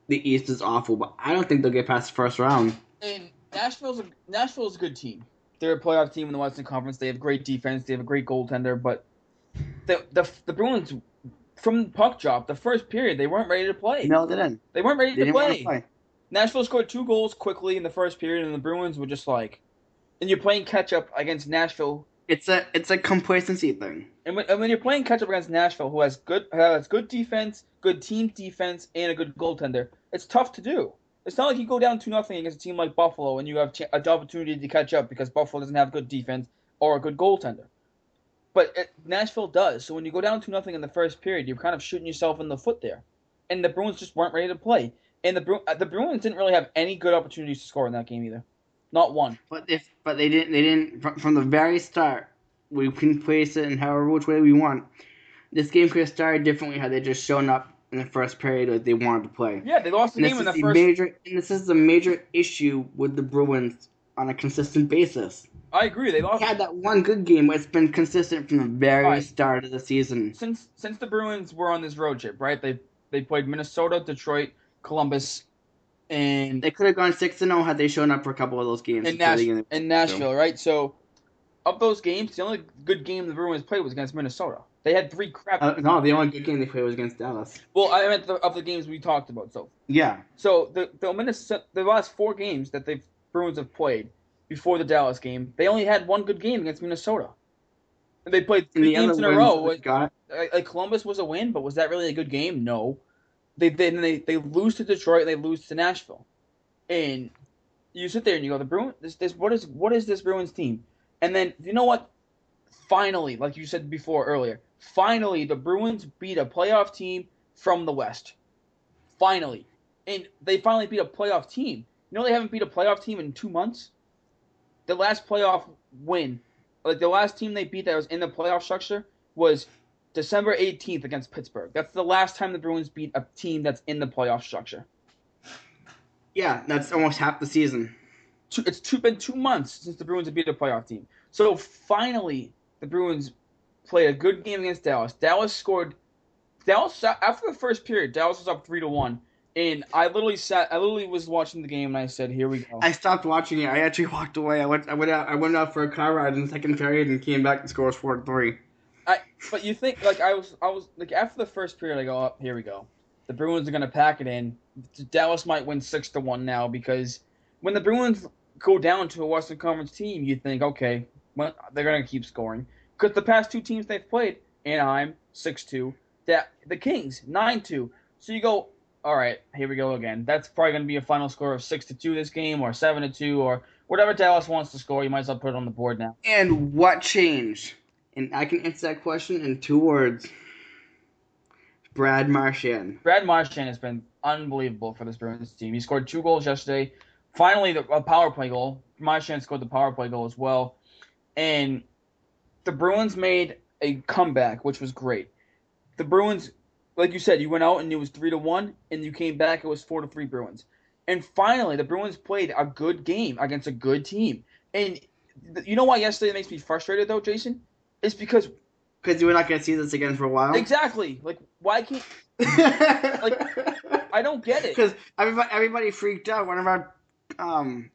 C: the East is awful, but I don't think they'll get past the first round.
B: and Nashville's a Nashville's a good team. They're a playoff team in the Western Conference. They have great defense. They have a great goaltender. But the the the Bruins, from puck drop, the first period, they weren't ready to play.
C: No, they didn't.
B: They weren't ready
C: They
B: to play.
C: to play.
B: Nashville scored two goals quickly in the first period, and the Bruins were just like, and you're playing catch up against Nashville.
C: It's a it's a complacency thing.
B: And when, and when you're playing catch up against Nashville, who has good has good defense, good team defense, and a good goaltender, it's tough to do. It's not like you go down two nothing against a team like Buffalo and you have an opportunity to catch up because Buffalo doesn't have good defense or a good goaltender. But it, Nashville does. So when you go down two nothing in the first period, you're kind of shooting yourself in the foot there. And the Bruins just weren't ready to play. And the Bru- uh, the Bruins didn't really have any good opportunities to score in that game either. Not one.
C: But if but they didn't they didn't from, from the very start. We can place it in however which way we want. This game could have started differently had they just shown up in the first period like they wanted to play.
B: Yeah, they lost the
C: And
B: game in the first.
C: major and this is a major issue with the Bruins on a consistent basis.
B: I agree. They lost
C: They had that one good game, but it's been consistent from the very
B: Right.
C: start of the season.
B: since since the Bruins were on this road trip, right? They they played Minnesota, Detroit, Columbus, and
C: They could have gone six and zero had they shown up for a couple of those games.
B: in, Nash- in Nashville, right? So, of those games, the only good game the Bruins played was against Minnesota. They had three crap.
C: Uh, no, the only good game they played was against Dallas.
B: well, I meant the, of the games we talked about. So,
C: Yeah,
B: so the the Minnesota, the last four games that the Bruins have played before the Dallas game, they only had one good game against Minnesota. And they played three
C: the
B: games in a row. Like,
C: got
B: like like Columbus was a win, but was that really a good game? No. They then they, they lose to Detroit, they lose to Nashville, and you sit there and you go, the Bruins. This this what is what is this Bruins team? And then you know what? finally, like you said before earlier, finally the Bruins beat a playoff team from the West. Finally. And they finally beat a playoff team. You know they haven't beat a playoff team in two months? The last playoff win, like the last team they beat that was in the playoff structure was December 18th against Pittsburgh. That's the last time the Bruins beat a team that's in the playoff structure.
C: Yeah, that's almost half the season.
B: Two, it's two, been two months since the Bruins have beat a playoff team. So finally, the Bruins played a good game against Dallas. Dallas scored. Dallas after the first period, Dallas was up three to one, and I literally sat. I literally was watching the game, and I said, "Here we go."
C: I stopped watching it. I actually walked away. I went. I went out. I went out for a car ride in the second period and came back. The score was four to three.
B: I. But you think like I was. I was like after the first period, I go, "Oh, here we go." The Bruins are gonna pack it in. Dallas might win six to one now because when the Bruins go down to a Western Conference team, you think, okay, well, they're gonna keep scoring because the past two teams they've played, Anaheim six two, that the Kings nine two. So you go, all right, here we go again. That's probably gonna be a final score of six to two this game, or seven to two, or whatever Dallas wants to score. You might as well put it on the board now.
C: And what changed? And I can answer that question in two words. Brad Marchand.
B: Brad Marchand has been unbelievable for this Bruins team. He scored two goals yesterday. Finally, the, a power play goal. Marchand scored the power play goal as well. And the Bruins made a comeback, which was great. The Bruins, like you said, you went out and it was three to one, and you came back, it was four to three Bruins. And finally, the Bruins played a good game against a good team. And you know why yesterday makes me frustrated though, Jason? It's because
C: because we're not gonna see this again for a while.
B: Exactly. Like, why can't? *laughs* like, I don't get it.
C: Because everybody, everybody freaked out. One of our um,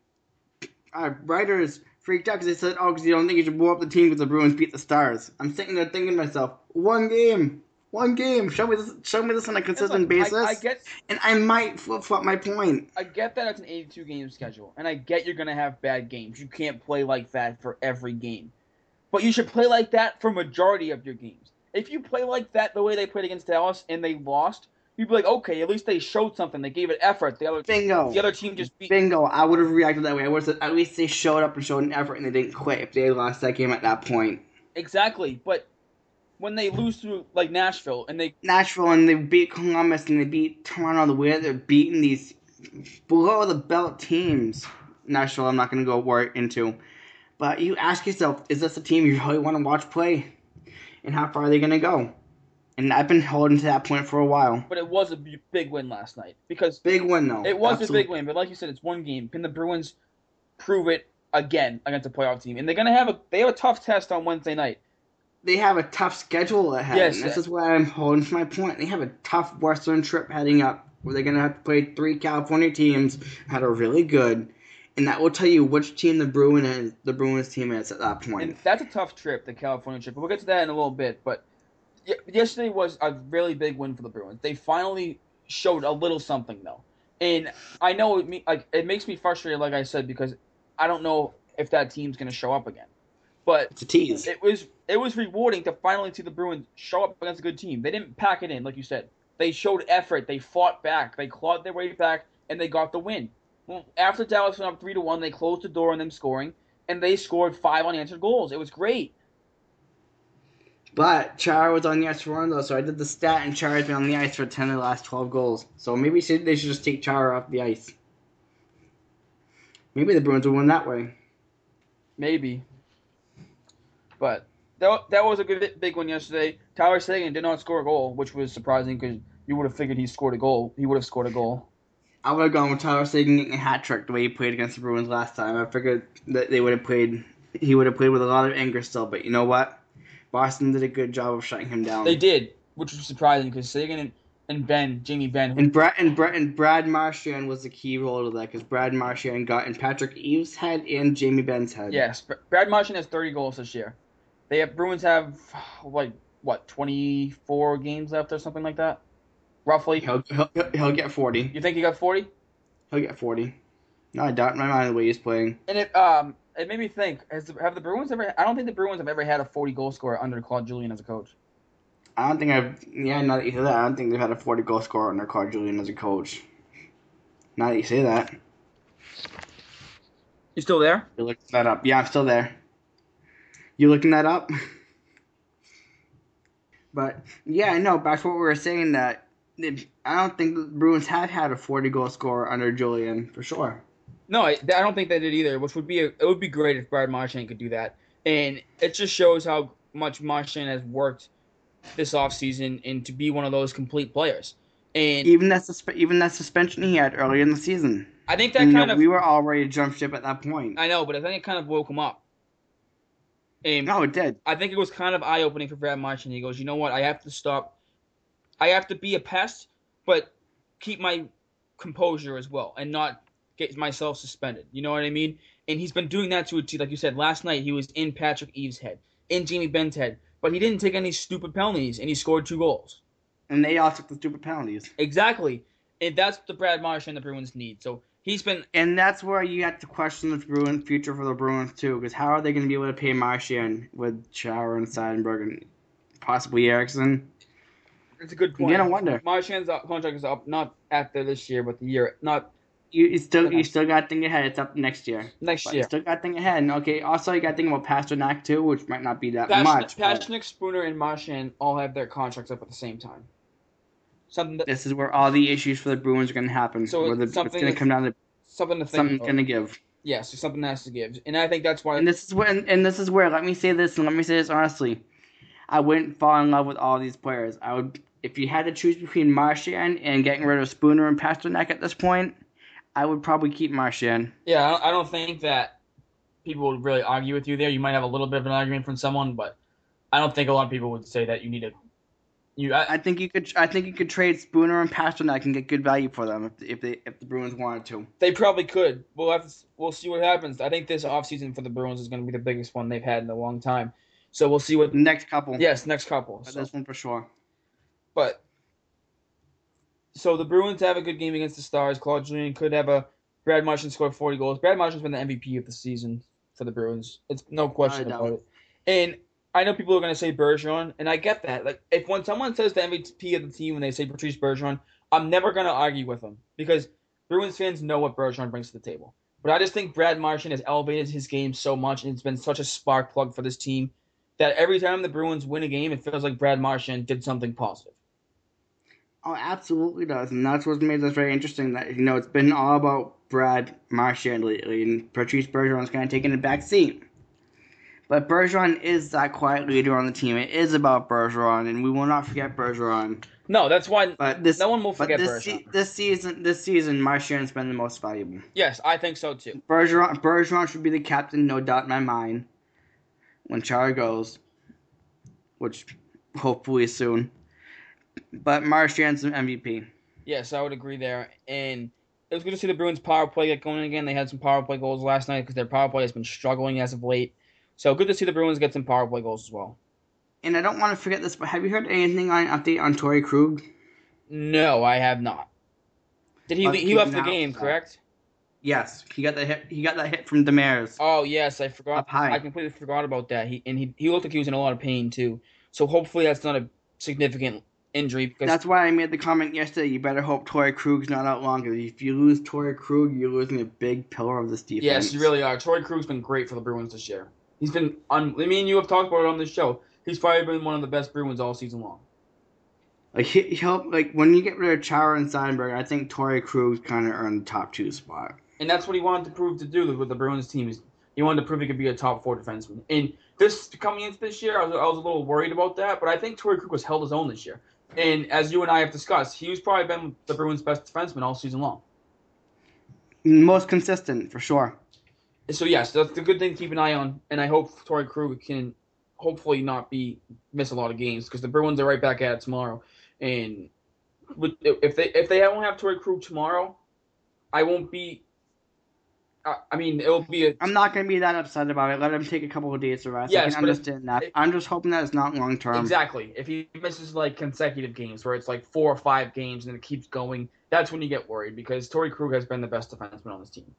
C: our writers freaked out because they said, "Oh, because you don't think you should blow up the team because the Bruins beat the Stars." I'm sitting there thinking to myself, "One game, one game. Show me this. Show me this on a consistent basis."
B: I, I get,
C: and I might flip flop my point.
B: I get that it's an 82 game schedule, and I get you're gonna have bad games. You can't play like that for every game. But you should play like that for majority of your games. If you play like that the way they played against Dallas and they lost, you'd be like, okay, at least they showed something. They gave it effort. The other
C: bingo.
B: The other team just beat.
C: Bingo. I would have reacted that way. I would have said at least they showed up and showed an effort and they didn't quit if they lost that game at that point.
B: Exactly, but when they lose to like Nashville and they
C: Nashville and they beat Columbus and they beat Toronto the way they're beating these below the belt teams. Nashville, I'm not going to go war into. But you ask yourself, is this a team you really want to watch play? And how far are they going to go? And I've been holding to that point for a while.
B: But it was a big win last night because
C: big win though.
B: It was Absolutely. a big win, but like you said, it's one game. Can the Bruins prove it again against a playoff team? And they're gonna have a they have a tough test on Wednesday night.
C: They have a tough schedule ahead. Yes, this is why I'm holding to my point. They have a tough Western trip heading up, where they're gonna have to play three California teams that are really good and that will tell you which team the Bruin is, the Bruins team is at that point.
B: And that's a tough trip, the California trip. But we'll get to that in a little bit. But yesterday was a really big win for the Bruins. They finally showed a little something though, and I know it me like it makes me frustrated, like I said, because I don't know if that team's going to show up again. But
C: it's a tease.
B: It was it was rewarding to finally see the Bruins show up against a good team. They didn't pack it in, like you said. They showed effort. They fought back. They clawed their way back, and they got the win. Well, after Dallas went up three to one, they closed the door on them scoring, and they scored five unanswered goals. It was great.
C: But Chara was on the ice for one though, so I did the stat, and Chara's been on the ice for ten of the last twelve goals. So maybe they should just take Chara off the ice. Maybe the Bruins will win that way.
B: Maybe. But that, that was a good big one yesterday. Tyler Seguin did not score a goal, which was surprising because you would have figured he scored a goal. He would have scored a goal.
C: I would have gone with Tyler Seguin getting a hat trick the way he played against the Bruins last time. I figured that they would have played. He would have played with a lot of anger still, but you know what? Boston did a good job of shutting him down.
B: They did, which was surprising because Seguin and, and Benn, Jamie Benn,
C: and Brad and Brad and Brad Marchand was the key role to that because Brad Marchand got in Patrick Eaves' head and Jamie Benn's head.
B: Yes, Brad Marchand has 30 goals this year. They have Bruins have like what 24 games left or something like that roughly.
C: He'll, he'll, he'll get 40.
B: You think he got 40?
C: He'll get 40. No, I doubt in my mind the way he's playing.
B: And it um it made me think: has have the Bruins ever? I don't think the Bruins have ever had a 40 goal scorer under Claude Julien as a coach.
C: I don't think I've. Yeah, not that you say that. I don't think they've had a 40 goal scorer under Claude Julien as a coach. Now that you say that.
B: You still there?
C: You're looking that up. Yeah, I'm still there. You looking that up? *laughs* But yeah, no. Back to what we were saying that it, I don't think the Bruins have had a forty goal scorer under Julien for sure.
B: No, I, I don't think they did either. Which would be a, it would be great if Brad Marchand could do that, and it just shows how much Marchand has worked this offseason and to be one of those complete players. And
C: Even that suspe- even that suspension he had earlier in the season.
B: I think that
C: And, you
B: kind
C: know,
B: of
C: we were all ready to jump ship at that point.
B: I know, but I think it kind of woke him up. And
C: No, it did.
B: I think it was kind of eye opening for Brad Marchand. He goes, you know what? I have to stop. I have to be a pest, but keep my composure as well, and not get myself suspended. You know what I mean? And he's been doing that to a T. Like you said last night, he was in Patrick Eaves' head, in Jamie Benn's head, but he didn't take any stupid penalties, and he scored two goals.
C: And they all took the stupid penalties.
B: Exactly, and that's the Brad Marchand the Bruins need. So he's been
C: And that's where you have to question the Bruin future for the Bruins too, because how are they going to be able to pay Marchand with Chara and Seidenberg and possibly Eriksson?
B: It's a good point.
C: You gotta wonder.
B: Marchand's contract is up not after this year, but the year not
C: You, you still you still got to think ahead. It's up next year.
B: next
C: But
B: year.
C: you still got to think ahead. And okay, also you got to think about Pastrnak too, which might not be that
B: Passion,
C: much. but
B: Passionate, Spooner, and Marchand all have their contracts up at the same time. Something that
C: This is where all the issues for the Bruins are going to happen.
B: So
C: where the,
B: it's
C: going to come down to
B: something to think
C: something's going to give.
B: Yes, it's something has to give, and I think that's why.
C: And this is where, and, and this is where. Let me say this, and let me say this honestly. I wouldn't fall in love with all these players. I would, if you had to choose between Marchand and getting rid of Spooner and Pastrnak at this point, I would probably keep Marchand.
B: yeah, I don't, think that people would really argue with you there. You might have a little bit of an argument from someone, but I don't think a lot of people would say that you need to. You, I,
C: I think you could. I think you could trade Spooner and Pastrnak and get good value for them if, if they if the Bruins wanted to.
B: they probably could. We'll have to, we'll see what happens. I think this offseason for the Bruins is going to be the biggest one they've had in a long time. So we'll see what.
C: The next couple.
B: Yes, next couple. So-
C: this one for sure.
B: But so the Bruins have a good game against the Stars. Claude Julien could have a Brad Marchand scored 40 goals. Brad Marchand's been the MVP of the season for the Bruins. It's no question about it. And I know people are going to say Bergeron, and I get that. Like if when someone says the MVP of the team when they say Patrice Bergeron, I'm never going to argue with them because Bruins fans know what Bergeron brings to the table. But I just think Brad Marchand has elevated his game so much, and it's been such a spark plug for this team that every time the Bruins win a game, it feels like Brad Marchand did something positive.
C: Oh, absolutely does, and that's what's made this very interesting. That you know, it's been all about Brad Marchand lately, and Patrice Bergeron's kind of taking a back seat. But Bergeron is that quiet leader on the team. It is about Bergeron, and we will not forget Bergeron.
B: No, that's why
C: But this,
B: no one will forget
C: this,
B: Bergeron.
C: se- this season, this season, Marchand's been the most valuable.
B: yes, I think so too.
C: Bergeron, Bergeron should be the captain, no doubt in my mind. When Char goes, which hopefully soon. But Marchand's an MVP.
B: Yes, I would agree there. And it was good to see the Bruins power play get going again. They had some power play goals last night because their power play has been struggling as of late. So good to see the Bruins get some power play goals as well.
C: And I don't want to forget this, but have you heard anything on update on Torey Krug?
B: No, I have not. Did he?
C: Let's
B: he left the game, correct?
C: Yes, he got that hit. He got that hit from Demers.
B: Oh yes, I forgot.
C: Up high.
B: I completely forgot about that. He and he he looked like he was in a lot of pain too. So hopefully that's not a significant injury because
C: That's why I made the comment yesterday. You better hope Torey Krug's not out longer. If you lose Torey Krug, you're losing a big pillar of this defense.
B: Yes, you really are. Torey Krug's been great for the Bruins this year. He's been on. I mean, you have talked about it on this show. He's probably been one of the best Bruins all season long.
C: Like he, he'll like when you get rid of Chara and Seidenberg, I think Torey Krug's kind of earned the top two spot.
B: And that's what he wanted to prove to do with the Bruins team. Is he wanted to prove he could be a top four defenseman. And this coming into this year, I was, I was a little worried about that, but I think Torey Krug was held his own this year. And as you and I have discussed, he's probably been the Bruins' best defenseman all season long.
C: Most consistent for sure.
B: So yes, that's the good thing to keep an eye on. And I hope Torey Krug can hopefully not be miss a lot of games because the Bruins are right back at it tomorrow. And if they if they don't have Torey Krug tomorrow, I won't be. I, I mean, it'll be a
C: I'm not gonna be that upset about it. Let him take a couple of days to rest.
B: Yes,
C: I can
B: but
C: understand that. I'm just hoping that it's not long term.
B: Exactly. If he misses like consecutive games where it's like four or five games and it keeps going, that's when you get worried because Torey Krug has been the best defenseman on this team.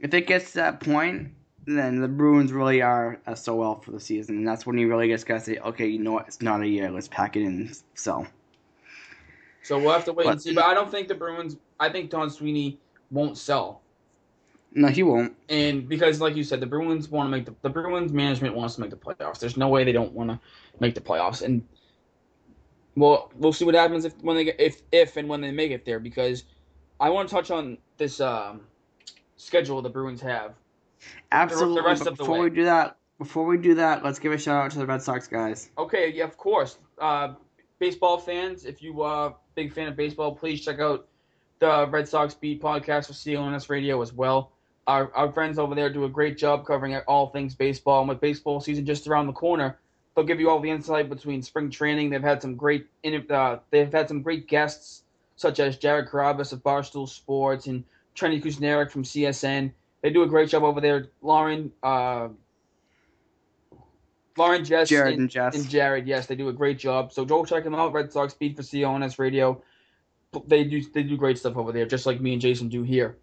C: If it gets to that point, then the Bruins really are uh, SOL for the season, and that's when you really just gotta say, okay, you know what? It's not a year. Let's pack it in. So
B: So we'll have to wait and see. But I don't think the Bruins. I think Don Sweeney won't sell.
C: No, he won't.
B: And because, like you said, the Bruins want to make the the Bruins management wants to make the playoffs. There's no way they don't want to make the playoffs. And well, we'll see what happens if when they get if if and when they make it there. Because I want to touch on this um, schedule the Bruins have.
C: Absolutely.
B: rest
C: but
B: of the
C: before we do that, before we do that, let's give a shout out to the Red Sox guys.
B: Okay, yeah, of course. Uh, baseball fans, if you uh big fan of baseball, please check out the Red Sox Beat podcast with CLNS Radio as well. Our, our friends over there do a great job covering all things baseball, and with baseball season just around the corner, they'll give you all the insight between spring training. They've had some great uh, they've had some great guests such as Jared Carrabis of Barstool Sports and Trenni Kusnierek from CSN. They do a great job over there. Lauren, uh, Lauren Jess,
C: Jared
B: and,
C: and Jess.
B: and Jared, yes, they do a great job. So go check them out. Red Sox Beat for CLNS Radio. They do they do great stuff over there, just like me and Jason do here.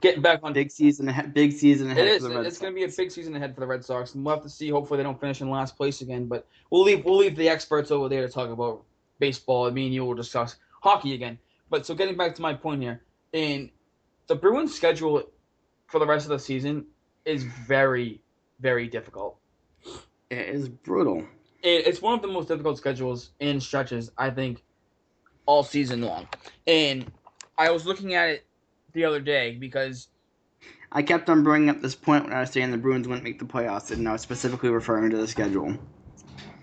B: Getting back on
C: Big season ahead. Big season ahead
B: it is.
C: for the Red
B: It's going to be a big season ahead for the Red Sox, and we'll have to see. Hopefully, they don't finish in last place again. But we'll leave. We'll leave the experts over there to talk about baseball. Me and you will discuss hockey again. But so getting back to my point here, in the Bruins' schedule for the rest of the season is very, very difficult.
C: It is brutal.
B: It, it's one of the most difficult schedules in stretches I think all season long. And I was looking at it the other day because
C: I kept on bringing up this point when I was saying the Bruins wouldn't make the playoffs, and I was specifically referring to the schedule.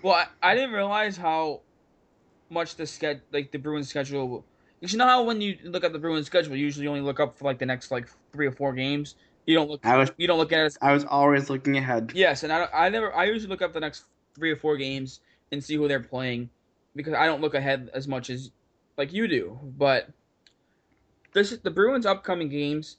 B: Well, I, I didn't realize how much the sched like the Bruins schedule. You know how when you look at the Bruins schedule, you usually only look up for like the next like three or four games. You don't look.
C: I was
B: You don't look at it. As,
C: I was always looking ahead.
B: yes, and I, I never. I usually look up the next three or four games and see who they're playing because I don't look ahead as much as like you do. But this is the Bruins' upcoming games.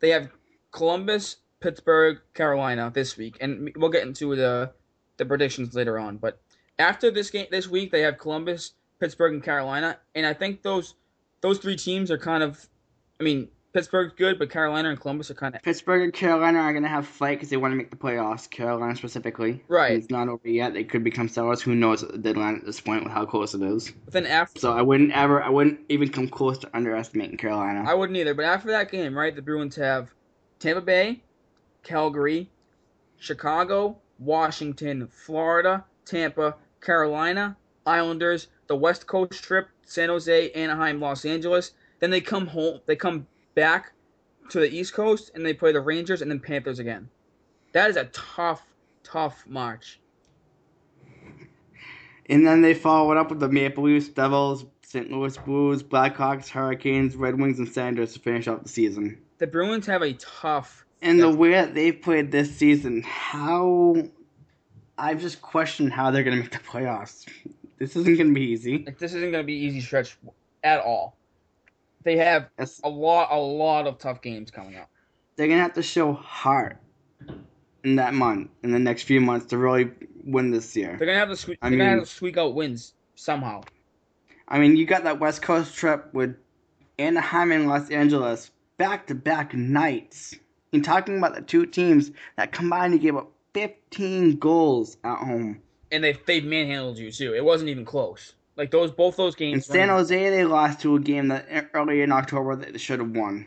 B: They have Columbus, Pittsburgh, Carolina this week, and we'll get into the the predictions later on. But after this game this week, they have Columbus, Pittsburgh, and Carolina, and I think those those three teams are kind of. I mean, Pittsburgh's good, but Carolina and Columbus are kind of
C: Pittsburgh and Carolina are gonna have a fight because they want to make the playoffs. Carolina specifically.
B: Right.
C: It's not over yet. They could become sellers. Who knows at the deadline at this point with how close it is.
B: But then after
C: So I wouldn't ever. I wouldn't even come close to underestimating Carolina.
B: I wouldn't either. But after that game, right, the Bruins have Tampa Bay, Calgary, Chicago, Washington, Florida, Tampa, Carolina, Islanders, the West Coast trip, San Jose, Anaheim, Los Angeles. Then they come home. They come back to the East Coast and they play the Rangers and then Panthers again. That is a tough, tough march.
C: And then they follow it up with the Maple Leafs, Devils, St. Louis Blues, Blackhawks, Hurricanes, Red Wings, and Senators to finish off the season.
B: The Bruins have a tough.
C: And the way that they've played this season, how I've just questioned how they're gonna make the playoffs. This isn't gonna be easy.
B: Like, this isn't going to be easy stretch at all. They have
C: That's-
B: a lot, a lot of tough games coming up.
C: They're gonna have to show heart in that month, in the next few months, to really win this year.
B: They're gonna have to squeak.
C: I
B: They're gonna have to squeak out wins somehow.
C: I mean, you got that West Coast trip with Anaheim and Los Angeles back to back nights. You're talking about the two teams that combined to give up 15 goals at home.
B: And they they've manhandled you too. It wasn't even close. Like those both those games.
C: In.
B: San
C: Jose, they lost to a game that e- early in October that they should have won.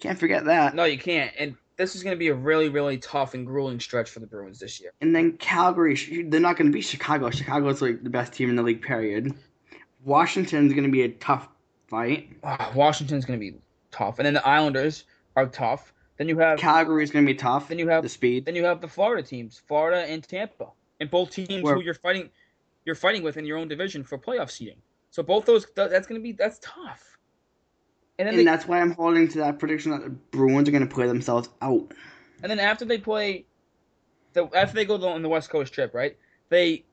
C: Can't forget that.
B: No, you can't. And this is gonna be a really really tough and grueling stretch for the Bruins this year.
C: And then Calgary, they're not going to be Chicago. Chicago's like the best team in the league, period. Washington's going to be a tough fight.
B: Ah, Washington's gonna be tough, and then the Islanders are tough. Then you have
C: Calgary's going to be tough.
B: Then you have-
C: the speed.
B: then you have the Florida teams, Florida and Tampa, and both teams
C: Where-
B: who you're fighting you're fighting with in your own division for playoff seeding. So both those that's gonna be that's tough. And then
C: And
B: they,
C: that's why I'm holding to that prediction that the Bruins are going to play themselves out.
B: And then after they play, the after they go on the West Coast trip, right? They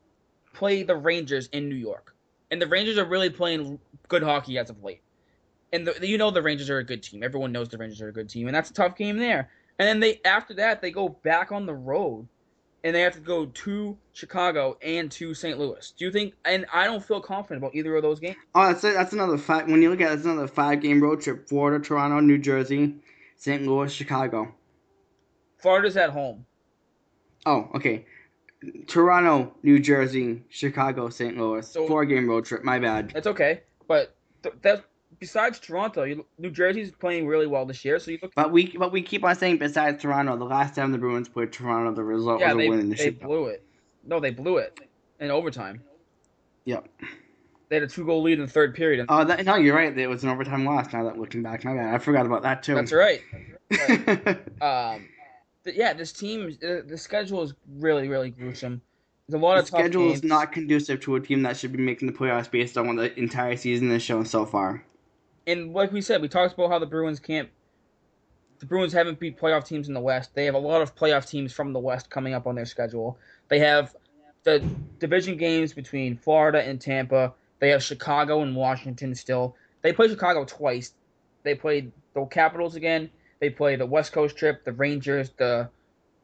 B: play the Rangers in New York, and the Rangers are really playing good hockey as of late. And the, you know the Rangers are a good team. Everyone knows the Rangers are a good team, and that's a tough game there. And then they after that they go back on the road, and they have to go to Chicago and to St. Louis. Do you think? And I don't feel confident about either of those games.
C: Oh, that's it. That's another five. When you look at it, it's another five-game road trip: Florida, Toronto, New Jersey, St. Louis, Chicago.
B: Florida's at home.
C: Oh, okay. Toronto, New Jersey, Chicago, St. Louis.
B: So-
C: Four-game road trip. My bad.
B: That's okay, but th- that besides Toronto, you, New Jersey's playing really well this year. So you look.
C: But we but we keep on saying besides Toronto, the last time the Bruins played Toronto, the result
B: Yeah,
C: was
B: they
C: a win in the
B: they
C: shootout.
B: blew it. No, they blew it in overtime.
C: Yep.
B: They had a two goal lead in the third period.
C: Oh, that, no, you're right. It was an overtime loss. Now that looking back, my bad. I forgot about that too.
B: that's right. *laughs* Um, th- yeah, this team, uh, the schedule is really, really gruesome. There's a lot
C: the
B: of
C: schedule
B: games.
C: is not conducive to a team that should be making the playoffs based on what the entire season has shown so far.
B: And like we said, we talked about how the Bruins can't. The Bruins haven't beat playoff teams in the West. They have a lot of playoff teams from the West coming up on their schedule. They have the division games between Florida and Tampa. They have Chicago and Washington still. They play Chicago twice. They played the Capitals again. They play the West Coast trip, the Rangers, the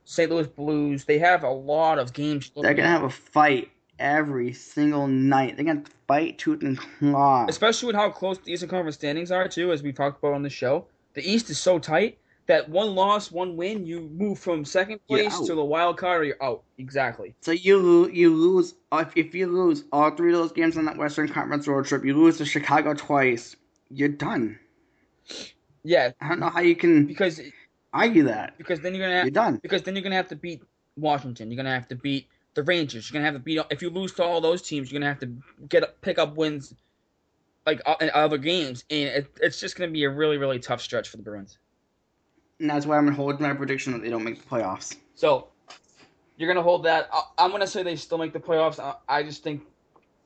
B: St. Louis Blues. They have a lot of games.
C: They're gonna have a fight every single night. They're gonna fight tooth and claw.
B: especially with how close the Eastern Conference standings are too, as we talked about on the show. The East is so tight that one loss, one win, you move from second place to the wild card, or you're out. Exactly.
C: So you you lose if, if you lose all three of those games on that Western Conference road trip. You lose to Chicago twice. You're done.
B: Yeah,
C: I don't know how you can
B: because
C: argue that.
B: because then you're gonna
C: You're done.
B: because then you're gonna have to beat Washington. You're gonna have to beat the Rangers. You're gonna have to beat if you lose to all those teams. You're gonna have to get pick up wins like uh, in other games, and it, it's just gonna be a really really tough stretch for the Bruins.
C: And that's why I'm holding my prediction that they don't make the playoffs.
B: So you're gonna hold that. I, I'm gonna say they still make the playoffs. I, I just think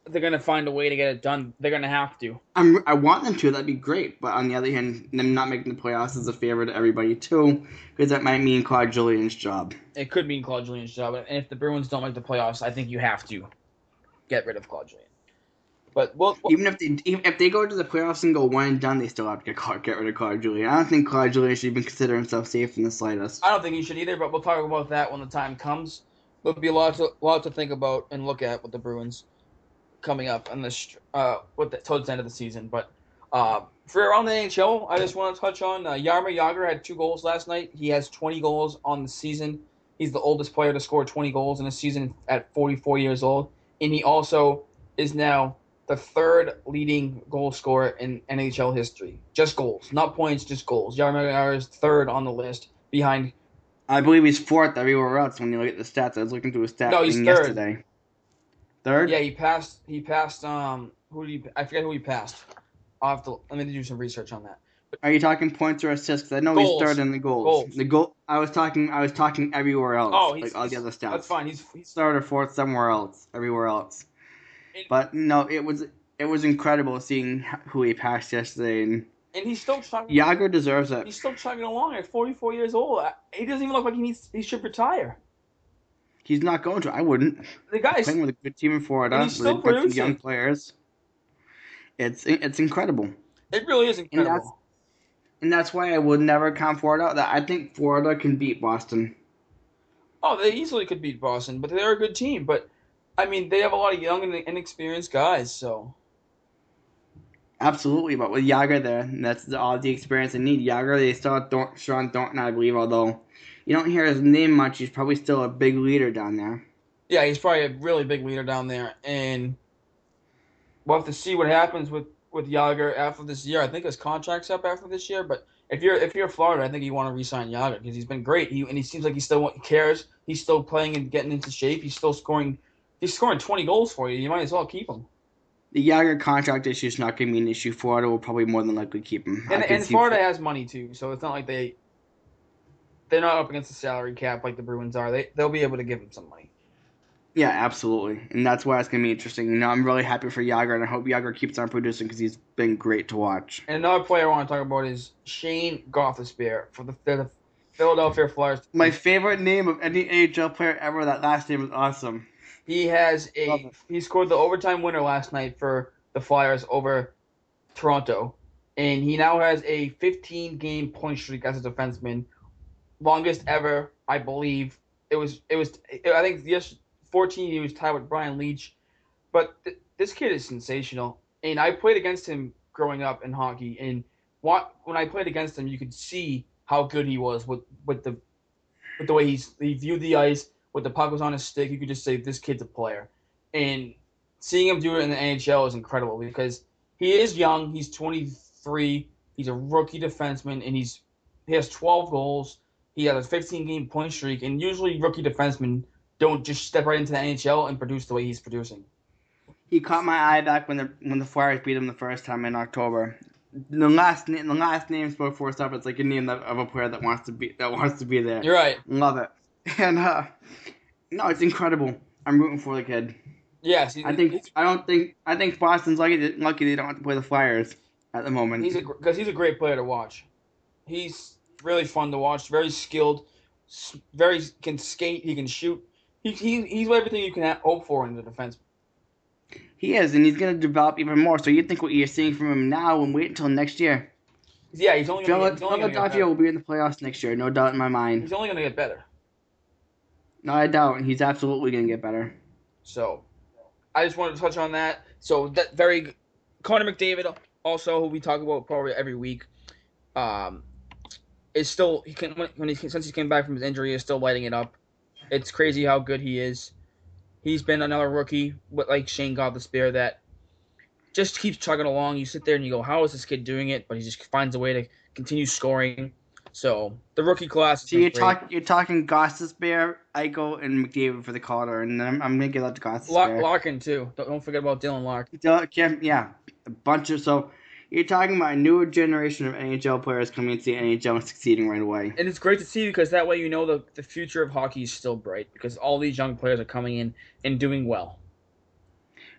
B: they're gonna find a way to get it done. They're gonna have to.
C: I'm, I want them to. That'd be great. But on the other hand, them not making the playoffs is a favor to everybody too, because that might mean Claude Julien's job.
B: It could mean Claude Julien's job, and if the Bruins don't make the playoffs, I think you have to get rid of Claude Julien. But we'll, we'll-
C: Even if they even if they go to the playoffs and go one and done, they still have to get Claude, get rid of Claude Julien. I don't think Claude Julien should even consider himself safe in the slightest.
B: I don't think he should either. But we'll talk about that when the time comes. There'll be a lot to lot to think about and look at with the Bruins coming up on this uh with the, towards the end of the season. But uh, for around the NHL, I just want to touch on uh, Jaromir Jagr had two goals last night. He has 20 goals on the season. He's the oldest player to score 20 goals in a season at 44 years old, and he also is now the third leading goal scorer in NHL history. Just goals, not points, just goals. Jaromir Jagr is third on the list behind
C: I believe he's fourth everywhere else when you look at the stats. I was looking through his stats
B: No, he's third.
C: yesterday. Third?
B: Yeah, he passed. He passed. Um, who did he? I forget who he passed. I'll have to. Let me do some research on that.
C: Are you talking points or assists? I know
B: Goals.
C: he's third in the goals.
B: Goals.
C: The goal. I was talking. I was talking everywhere else.
B: Oh, he's,
C: like all the other stats.
B: That's fine. He's, he's
C: Third or fourth somewhere else. Everywhere else.
B: And-
C: But no, it was it was incredible seeing who he passed yesterday, and
B: and he's still chugging.
C: Jagr deserves it.
B: He's still chugging along at 44 years old. He doesn't even look like he needs. He should retire.
C: He's not going to. I wouldn't.
B: The guy's.
C: Playing with a good team in Florida,
B: And he's still
C: with a bunch of
B: producing.
C: young players. It's it's incredible.
B: It really is incredible.
C: And that's why I would never count Florida. That I think Florida can beat Boston.
B: Oh, they easily could beat Boston, but they're a good team. But I mean, they have a lot of young and inexperienced guys. So
C: Absolutely, but with Jagr there, that's all the experience they need. Jagr, they still have Thor- Shawn Thornton, I believe, although you don't hear his name much. He's probably still a big leader down there.
B: yeah, he's probably a really big leader down there, and we'll have to see what happens with with Jagr after this year. I think his contract's up after this year, but if you're if you're Florida, I think you want to re-sign Jagr because he's been great. He and he seems like he still cares. He's still playing and getting into shape. He's still scoring. He's scoring 20 goals for you. You might as well keep him.
C: The Jagr contract issue is not going to be an issue. Florida will probably more than likely keep him.
B: And, and Florida has money too, so it's not like they they're not up against the salary cap like the Bruins are. They they'll be able to give him some money.
C: Yeah, absolutely, and that's why it's going to be interesting. You know, I'm really happy for Jagr, and I hope Jagr keeps on producing because he's been great to watch.
B: And another player I want to talk about is Shayne Gostisbehere for the, the Philadelphia Flyers.
C: My favorite name of any AHL player ever. That last name is awesome.
B: He has a he scored the overtime winner last night for the Flyers over Toronto, and he now has a 15 game point streak as a defenseman, longest ever, I believe. It was it was I think yes 14 he was tied with Brian Leetch, but th- this kid is sensational, and I played against him growing up in hockey, and when I played against him, you could see how good he was with with the with the way he's he viewed the ice with the puck was on his stick, you could just say this kid's a player. And seeing him do it in the NHL is incredible because he is young. He's 23. He's a rookie defenseman, and he's he has 12 goals. He has a 15 game point streak, and usually rookie defensemen don't just step right into the NHL and produce the way he's producing.
C: He caught my eye back when the when the Flyers beat him the first time in October. The last name, the last name spoke for itself. It's like a name that, of a player that wants to be that wants to be there.
B: You're right.
C: Love it. *laughs* And uh, no, it's incredible. I'm rooting for the kid.
B: Yes,
C: I think I don't think I think Boston's lucky that- lucky they don't have to play the Flyers at the moment.
B: he's a because he's a great player to watch. He's really fun to watch. Very skilled. Very can skate. He can shoot. He, he he's everything you can hope for in the defense.
C: he is, and he's going to develop even more. So you think what you're seeing from him now, and wait until next year.
B: Yeah, he's only gonna, get- he's only gonna get
C: Philadelphia will be in the playoffs next year, no doubt in my mind.
B: He's only gonna get better.
C: No, I doubt. He's absolutely going to get better.
B: So, I just wanted to touch on that. So that very Connor McDavid, also who we talk about probably every week, um, is still he can when, he since he came back from his injury is still lighting it up. It's crazy how good he is. He's been another rookie, but like Shayne Gostisbehere that just keeps chugging along. You sit there and you go, "How is this kid doing it?" But he just finds a way to continue scoring. So the rookie class.
C: So you're talking you're talking Gostisbehere, Eichel, and McDavid for the Calder, and then I'm, I'm going to give that to Gosses
B: Lock,
C: Bear.
B: Larkin too. Don't, don't forget about Dylan Larkin.
C: Cam- yeah, a bunch of so you're talking about a newer generation of NHL players coming into the NHL and succeeding right away.
B: and it's great to see because that way you know the, the future of hockey is still bright because all these young players are coming in and doing well.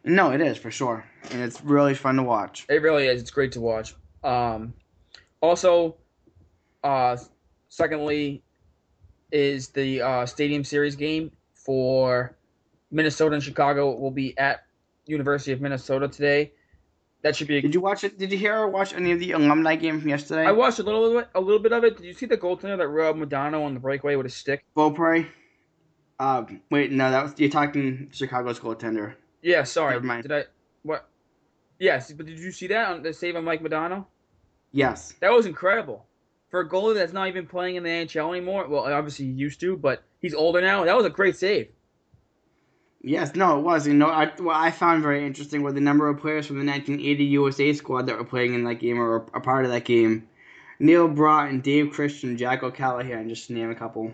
C: No, it is for sure, and it's really fun to watch.
B: It really is. It's great to watch. Um, also, uh, secondly, is the uh, Stadium Series game for Minnesota and Chicago will be at University of Minnesota today. That should be. A,
C: Did you watch it? Did you hear or watch any of the alumni game from yesterday?
B: I watched a little bit, a little bit of it. Did you see the goaltender that rubbed Modano on the breakaway with a stick?
C: Beaupre. Um, wait, no, that was you're talking Chicago's goaltender.
B: Yeah, sorry.
C: Never mind.
B: Did I what? Yes, but did you see that on the save on Mike Modano?
C: Yes,
B: That was incredible. For a goalie that's not even playing in the NHL anymore, well, obviously he used to, but he's older now. That was a great save.
C: Yes, no, it was. You know, I, what I found very interesting were the number of players from the 1980 USA squad that were playing in that game or a part of that game. Neal Broten, Dave Christian, Jack O'Callahan, just to name a couple.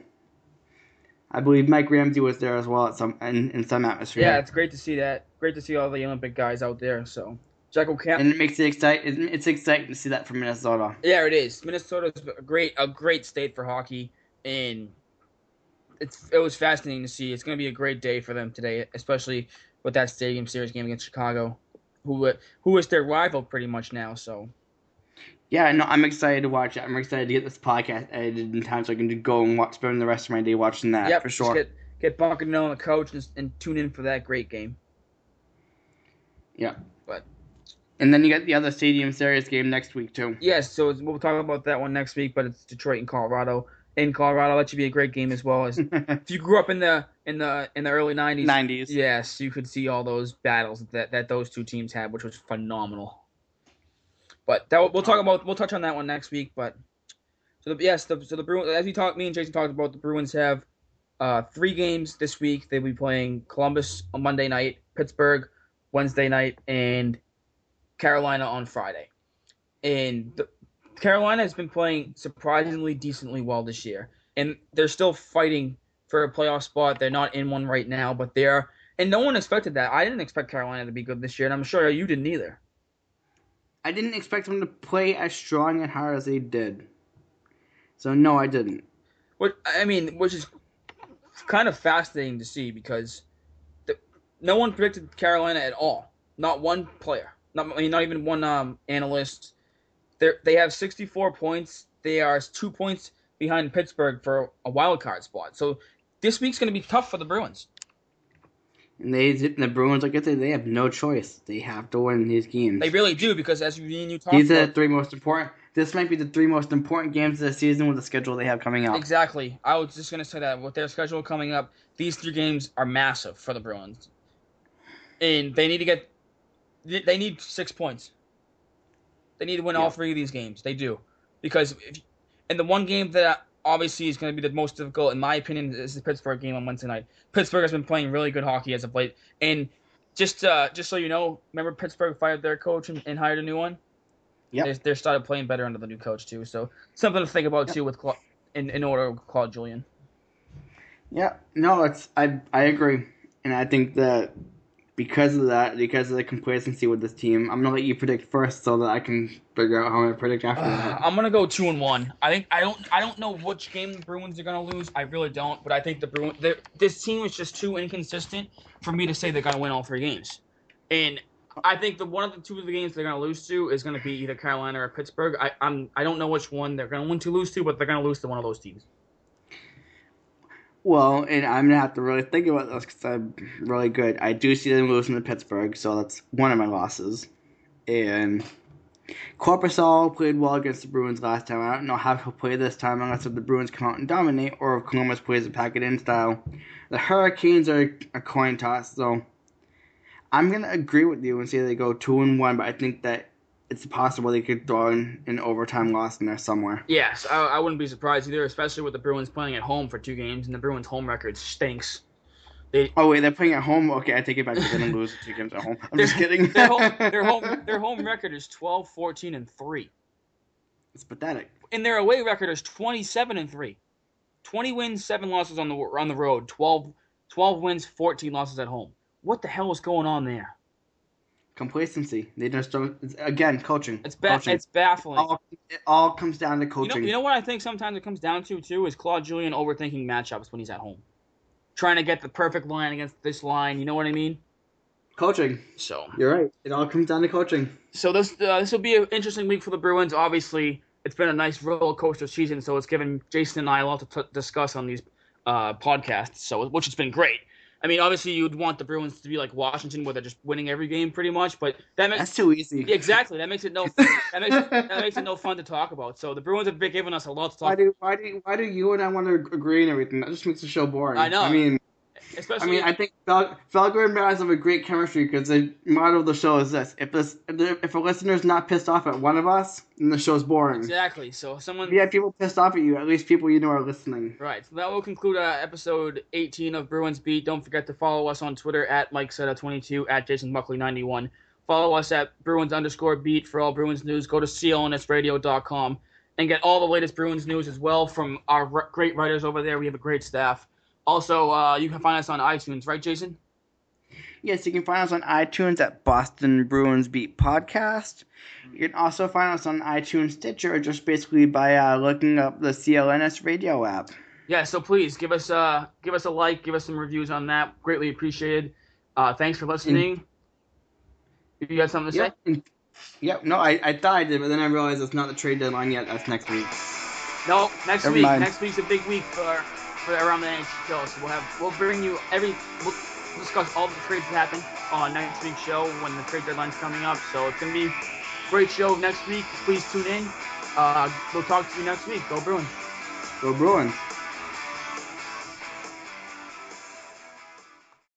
C: I believe Mike Ramsey was there as well at some in, in some atmosphere.
B: Yeah, it's great to see that. Great to see all the Olympic guys out there. So, Jack O'Camp.
C: and it makes it exciting. It's exciting to see that from Minnesota.
B: Yeah, it is. Minnesota's a great, a great state for hockey, and it's it was fascinating to see. It's going to be a great day for them today, especially with that Stadium Series game against Chicago, who who is their rival pretty much now. So.
C: Yeah, no, I'm excited to watch it. I'm excited to get this podcast edited in time so I can go and watch, spend the rest of my day watching that
B: Yep,
C: for sure.
B: Get get bunkered in on the coach and, and tune in for that great game. Yeah.
C: But and then you got the other Stadium Series game next week too.
B: Yes, so we'll talk about that one next week. But it's Detroit and Colorado. In Colorado, that should be a great game as well. As *laughs* if you grew up in the in the in the early '90s,
C: 90s.
B: yes, you could see all those battles that that those two teams had, which was phenomenal. But that we'll talk about. We'll touch on that one next week. But so the, yes, the, so the Bruins, as we talked, me and Jason talked about, the Bruins have uh, three games this week. They'll be playing Columbus on Monday night, Pittsburgh Wednesday night, and Carolina on Friday. And the, Carolina has been playing surprisingly decently well this year, and they're still fighting for a playoff spot. They're not in one right now, but they're and no one expected that. I didn't expect Carolina to be good this year, and I'm sure you didn't either.
C: I didn't expect them to play as strong and hard as they did. So no, I didn't.
B: What I mean, which is kind of fascinating to see because the, no one predicted Carolina at all. Not one player. Not I mean, not even one um, analyst. They they have 64 points. They are two points behind Pittsburgh for a wild card spot. So this week's going to be tough for the Bruins.
C: And they the Bruins, like I said, they have no choice. They have to win these games.
B: They really do because as me and you talked
C: These are the three most important. This might be the three most important games of the season with the schedule they have coming up.
B: exactly. I was just going to say that with their schedule coming up, these three games are massive for the Bruins, and they need to get they need six points. They need to win all three of these games. They do because if and the one game that obviously is going to be the most difficult, in my opinion, is the Pittsburgh game on Wednesday night. Pittsburgh has been playing really good hockey as of late, and just uh, just so you know, remember Pittsburgh fired their coach and, and hired a new one.
C: Yep.
B: They, they started playing better under the new coach too. So something to think about
C: Yep.
B: too with Cla- in in order with Claude Julien.
C: Yeah, no, it's I I agree, and I think that because of that, because of the complacency with this team, I'm gonna let you predict first so that I can figure out how I'm predict after
B: Uh,
C: that.
B: I'm gonna go two and one. I think I don't I don't know which game the Bruins are gonna lose. I really don't. But I think the Bruins this team is just too inconsistent for me to say they're gonna win all three games. And I think the one of the two of the games they're gonna lose to is gonna be either Carolina or Pittsburgh. I I'm I don't know which one they're gonna win to lose to, but they're gonna lose to one of those teams.
C: Well, and I'm gonna have to really think about this because I'm really good. I do see them losing to Pittsburgh, so that's one of my losses. And Corpusal played well against the Bruins last time. I don't know how he'll play this time unless if the Bruins come out and dominate, or if Columbus plays a pack it in style. The Hurricanes are a coin toss, so I'm gonna agree with you and say they go two and one, but I think that it's possible they could throw in an overtime loss in there somewhere.
B: Yes, I, I wouldn't be surprised either, especially with the Bruins playing at home for two games, and the Bruins' home record stinks. They
C: Oh wait, they're playing at home. Okay, I take it back. They didn't lose two games at home. I'm just kidding.
B: their home their home *laughs* their home record is 12, 14, and three.
C: It's pathetic.
B: and their away record is 27 and 3. 20 wins, 7 losses on the on the road, 12, 12 wins, 14 losses at home. What the hell is going on there?
C: Complacency. They just don't. Again, coaching.
B: It's ba-
C: coaching.
B: it's baffling.
C: all, it all comes down to
B: you, know,
C: coaching.
B: you know what I think sometimes it comes down to too is Claude Julien overthinking matchups when he's at home. Trying to get the perfect line against this line, you know what I mean?
C: coaching.
B: So
C: You're right. It all comes down to coaching.
B: So this uh, this will be an interesting week for the Bruins. Obviously, it's been a nice roller coaster season, so it's given Jason and I a lot to t- discuss on these uh, podcasts. So which has been great. I mean, obviously, you'd want the Bruins to be like Washington, where they're just winning every game pretty much, but that makes
C: That's too easy.
B: exactly that makes it no *laughs* that makes that makes it no fun to talk about. So the Bruins have been giving us a lot to talk.
C: Why do why do why do you and I want to agree and everything? That just makes the show boring.
B: I know.
C: I mean,
B: Especially,
C: I mean, I think Fel- Felger and Barris have a great chemistry because the motto of the show is this: if this if, a listener's not pissed off at one of us, then the show's boring.
B: exactly. So someone
C: If you have people pissed off at you, at least people you know are listening.
B: Right. So that will conclude uh, episode 18 of Bruins Beat. Don't forget to follow us on Twitter at MikeSetta22, at JasonBuckley91. Follow us at Bruins underscore beat for all Bruins news. Go to CLNSradio.com and get all the latest Bruins news as well from our r- great writers over there. We have a great staff. Also, uh, you can find us on iTunes, right, Jason?
C: Yes, you can find us on iTunes at Boston Bruins Beat Podcast. You can also find us on iTunes Stitcher just basically by uh, looking up the CLNS radio app.
B: Yeah. So please give us uh give us a like, give us some reviews on that. Greatly appreciated. Uh, thanks for listening. You got something to say?
C: Yep. and- Yep. No, I, I thought I did, but then I realized it's not the trade deadline yet. That's next week.
B: No, next
C: Never
B: week.
C: mind.
B: Next week's a big week for for around the NHL. So we'll have we'll bring you every we'll discuss all the trades that happen on next week's show when the trade deadline's coming up. So it's gonna be a great show next week. Please tune in. Uh, we'll talk to you next week. Go Bruins.
C: Go Bruins.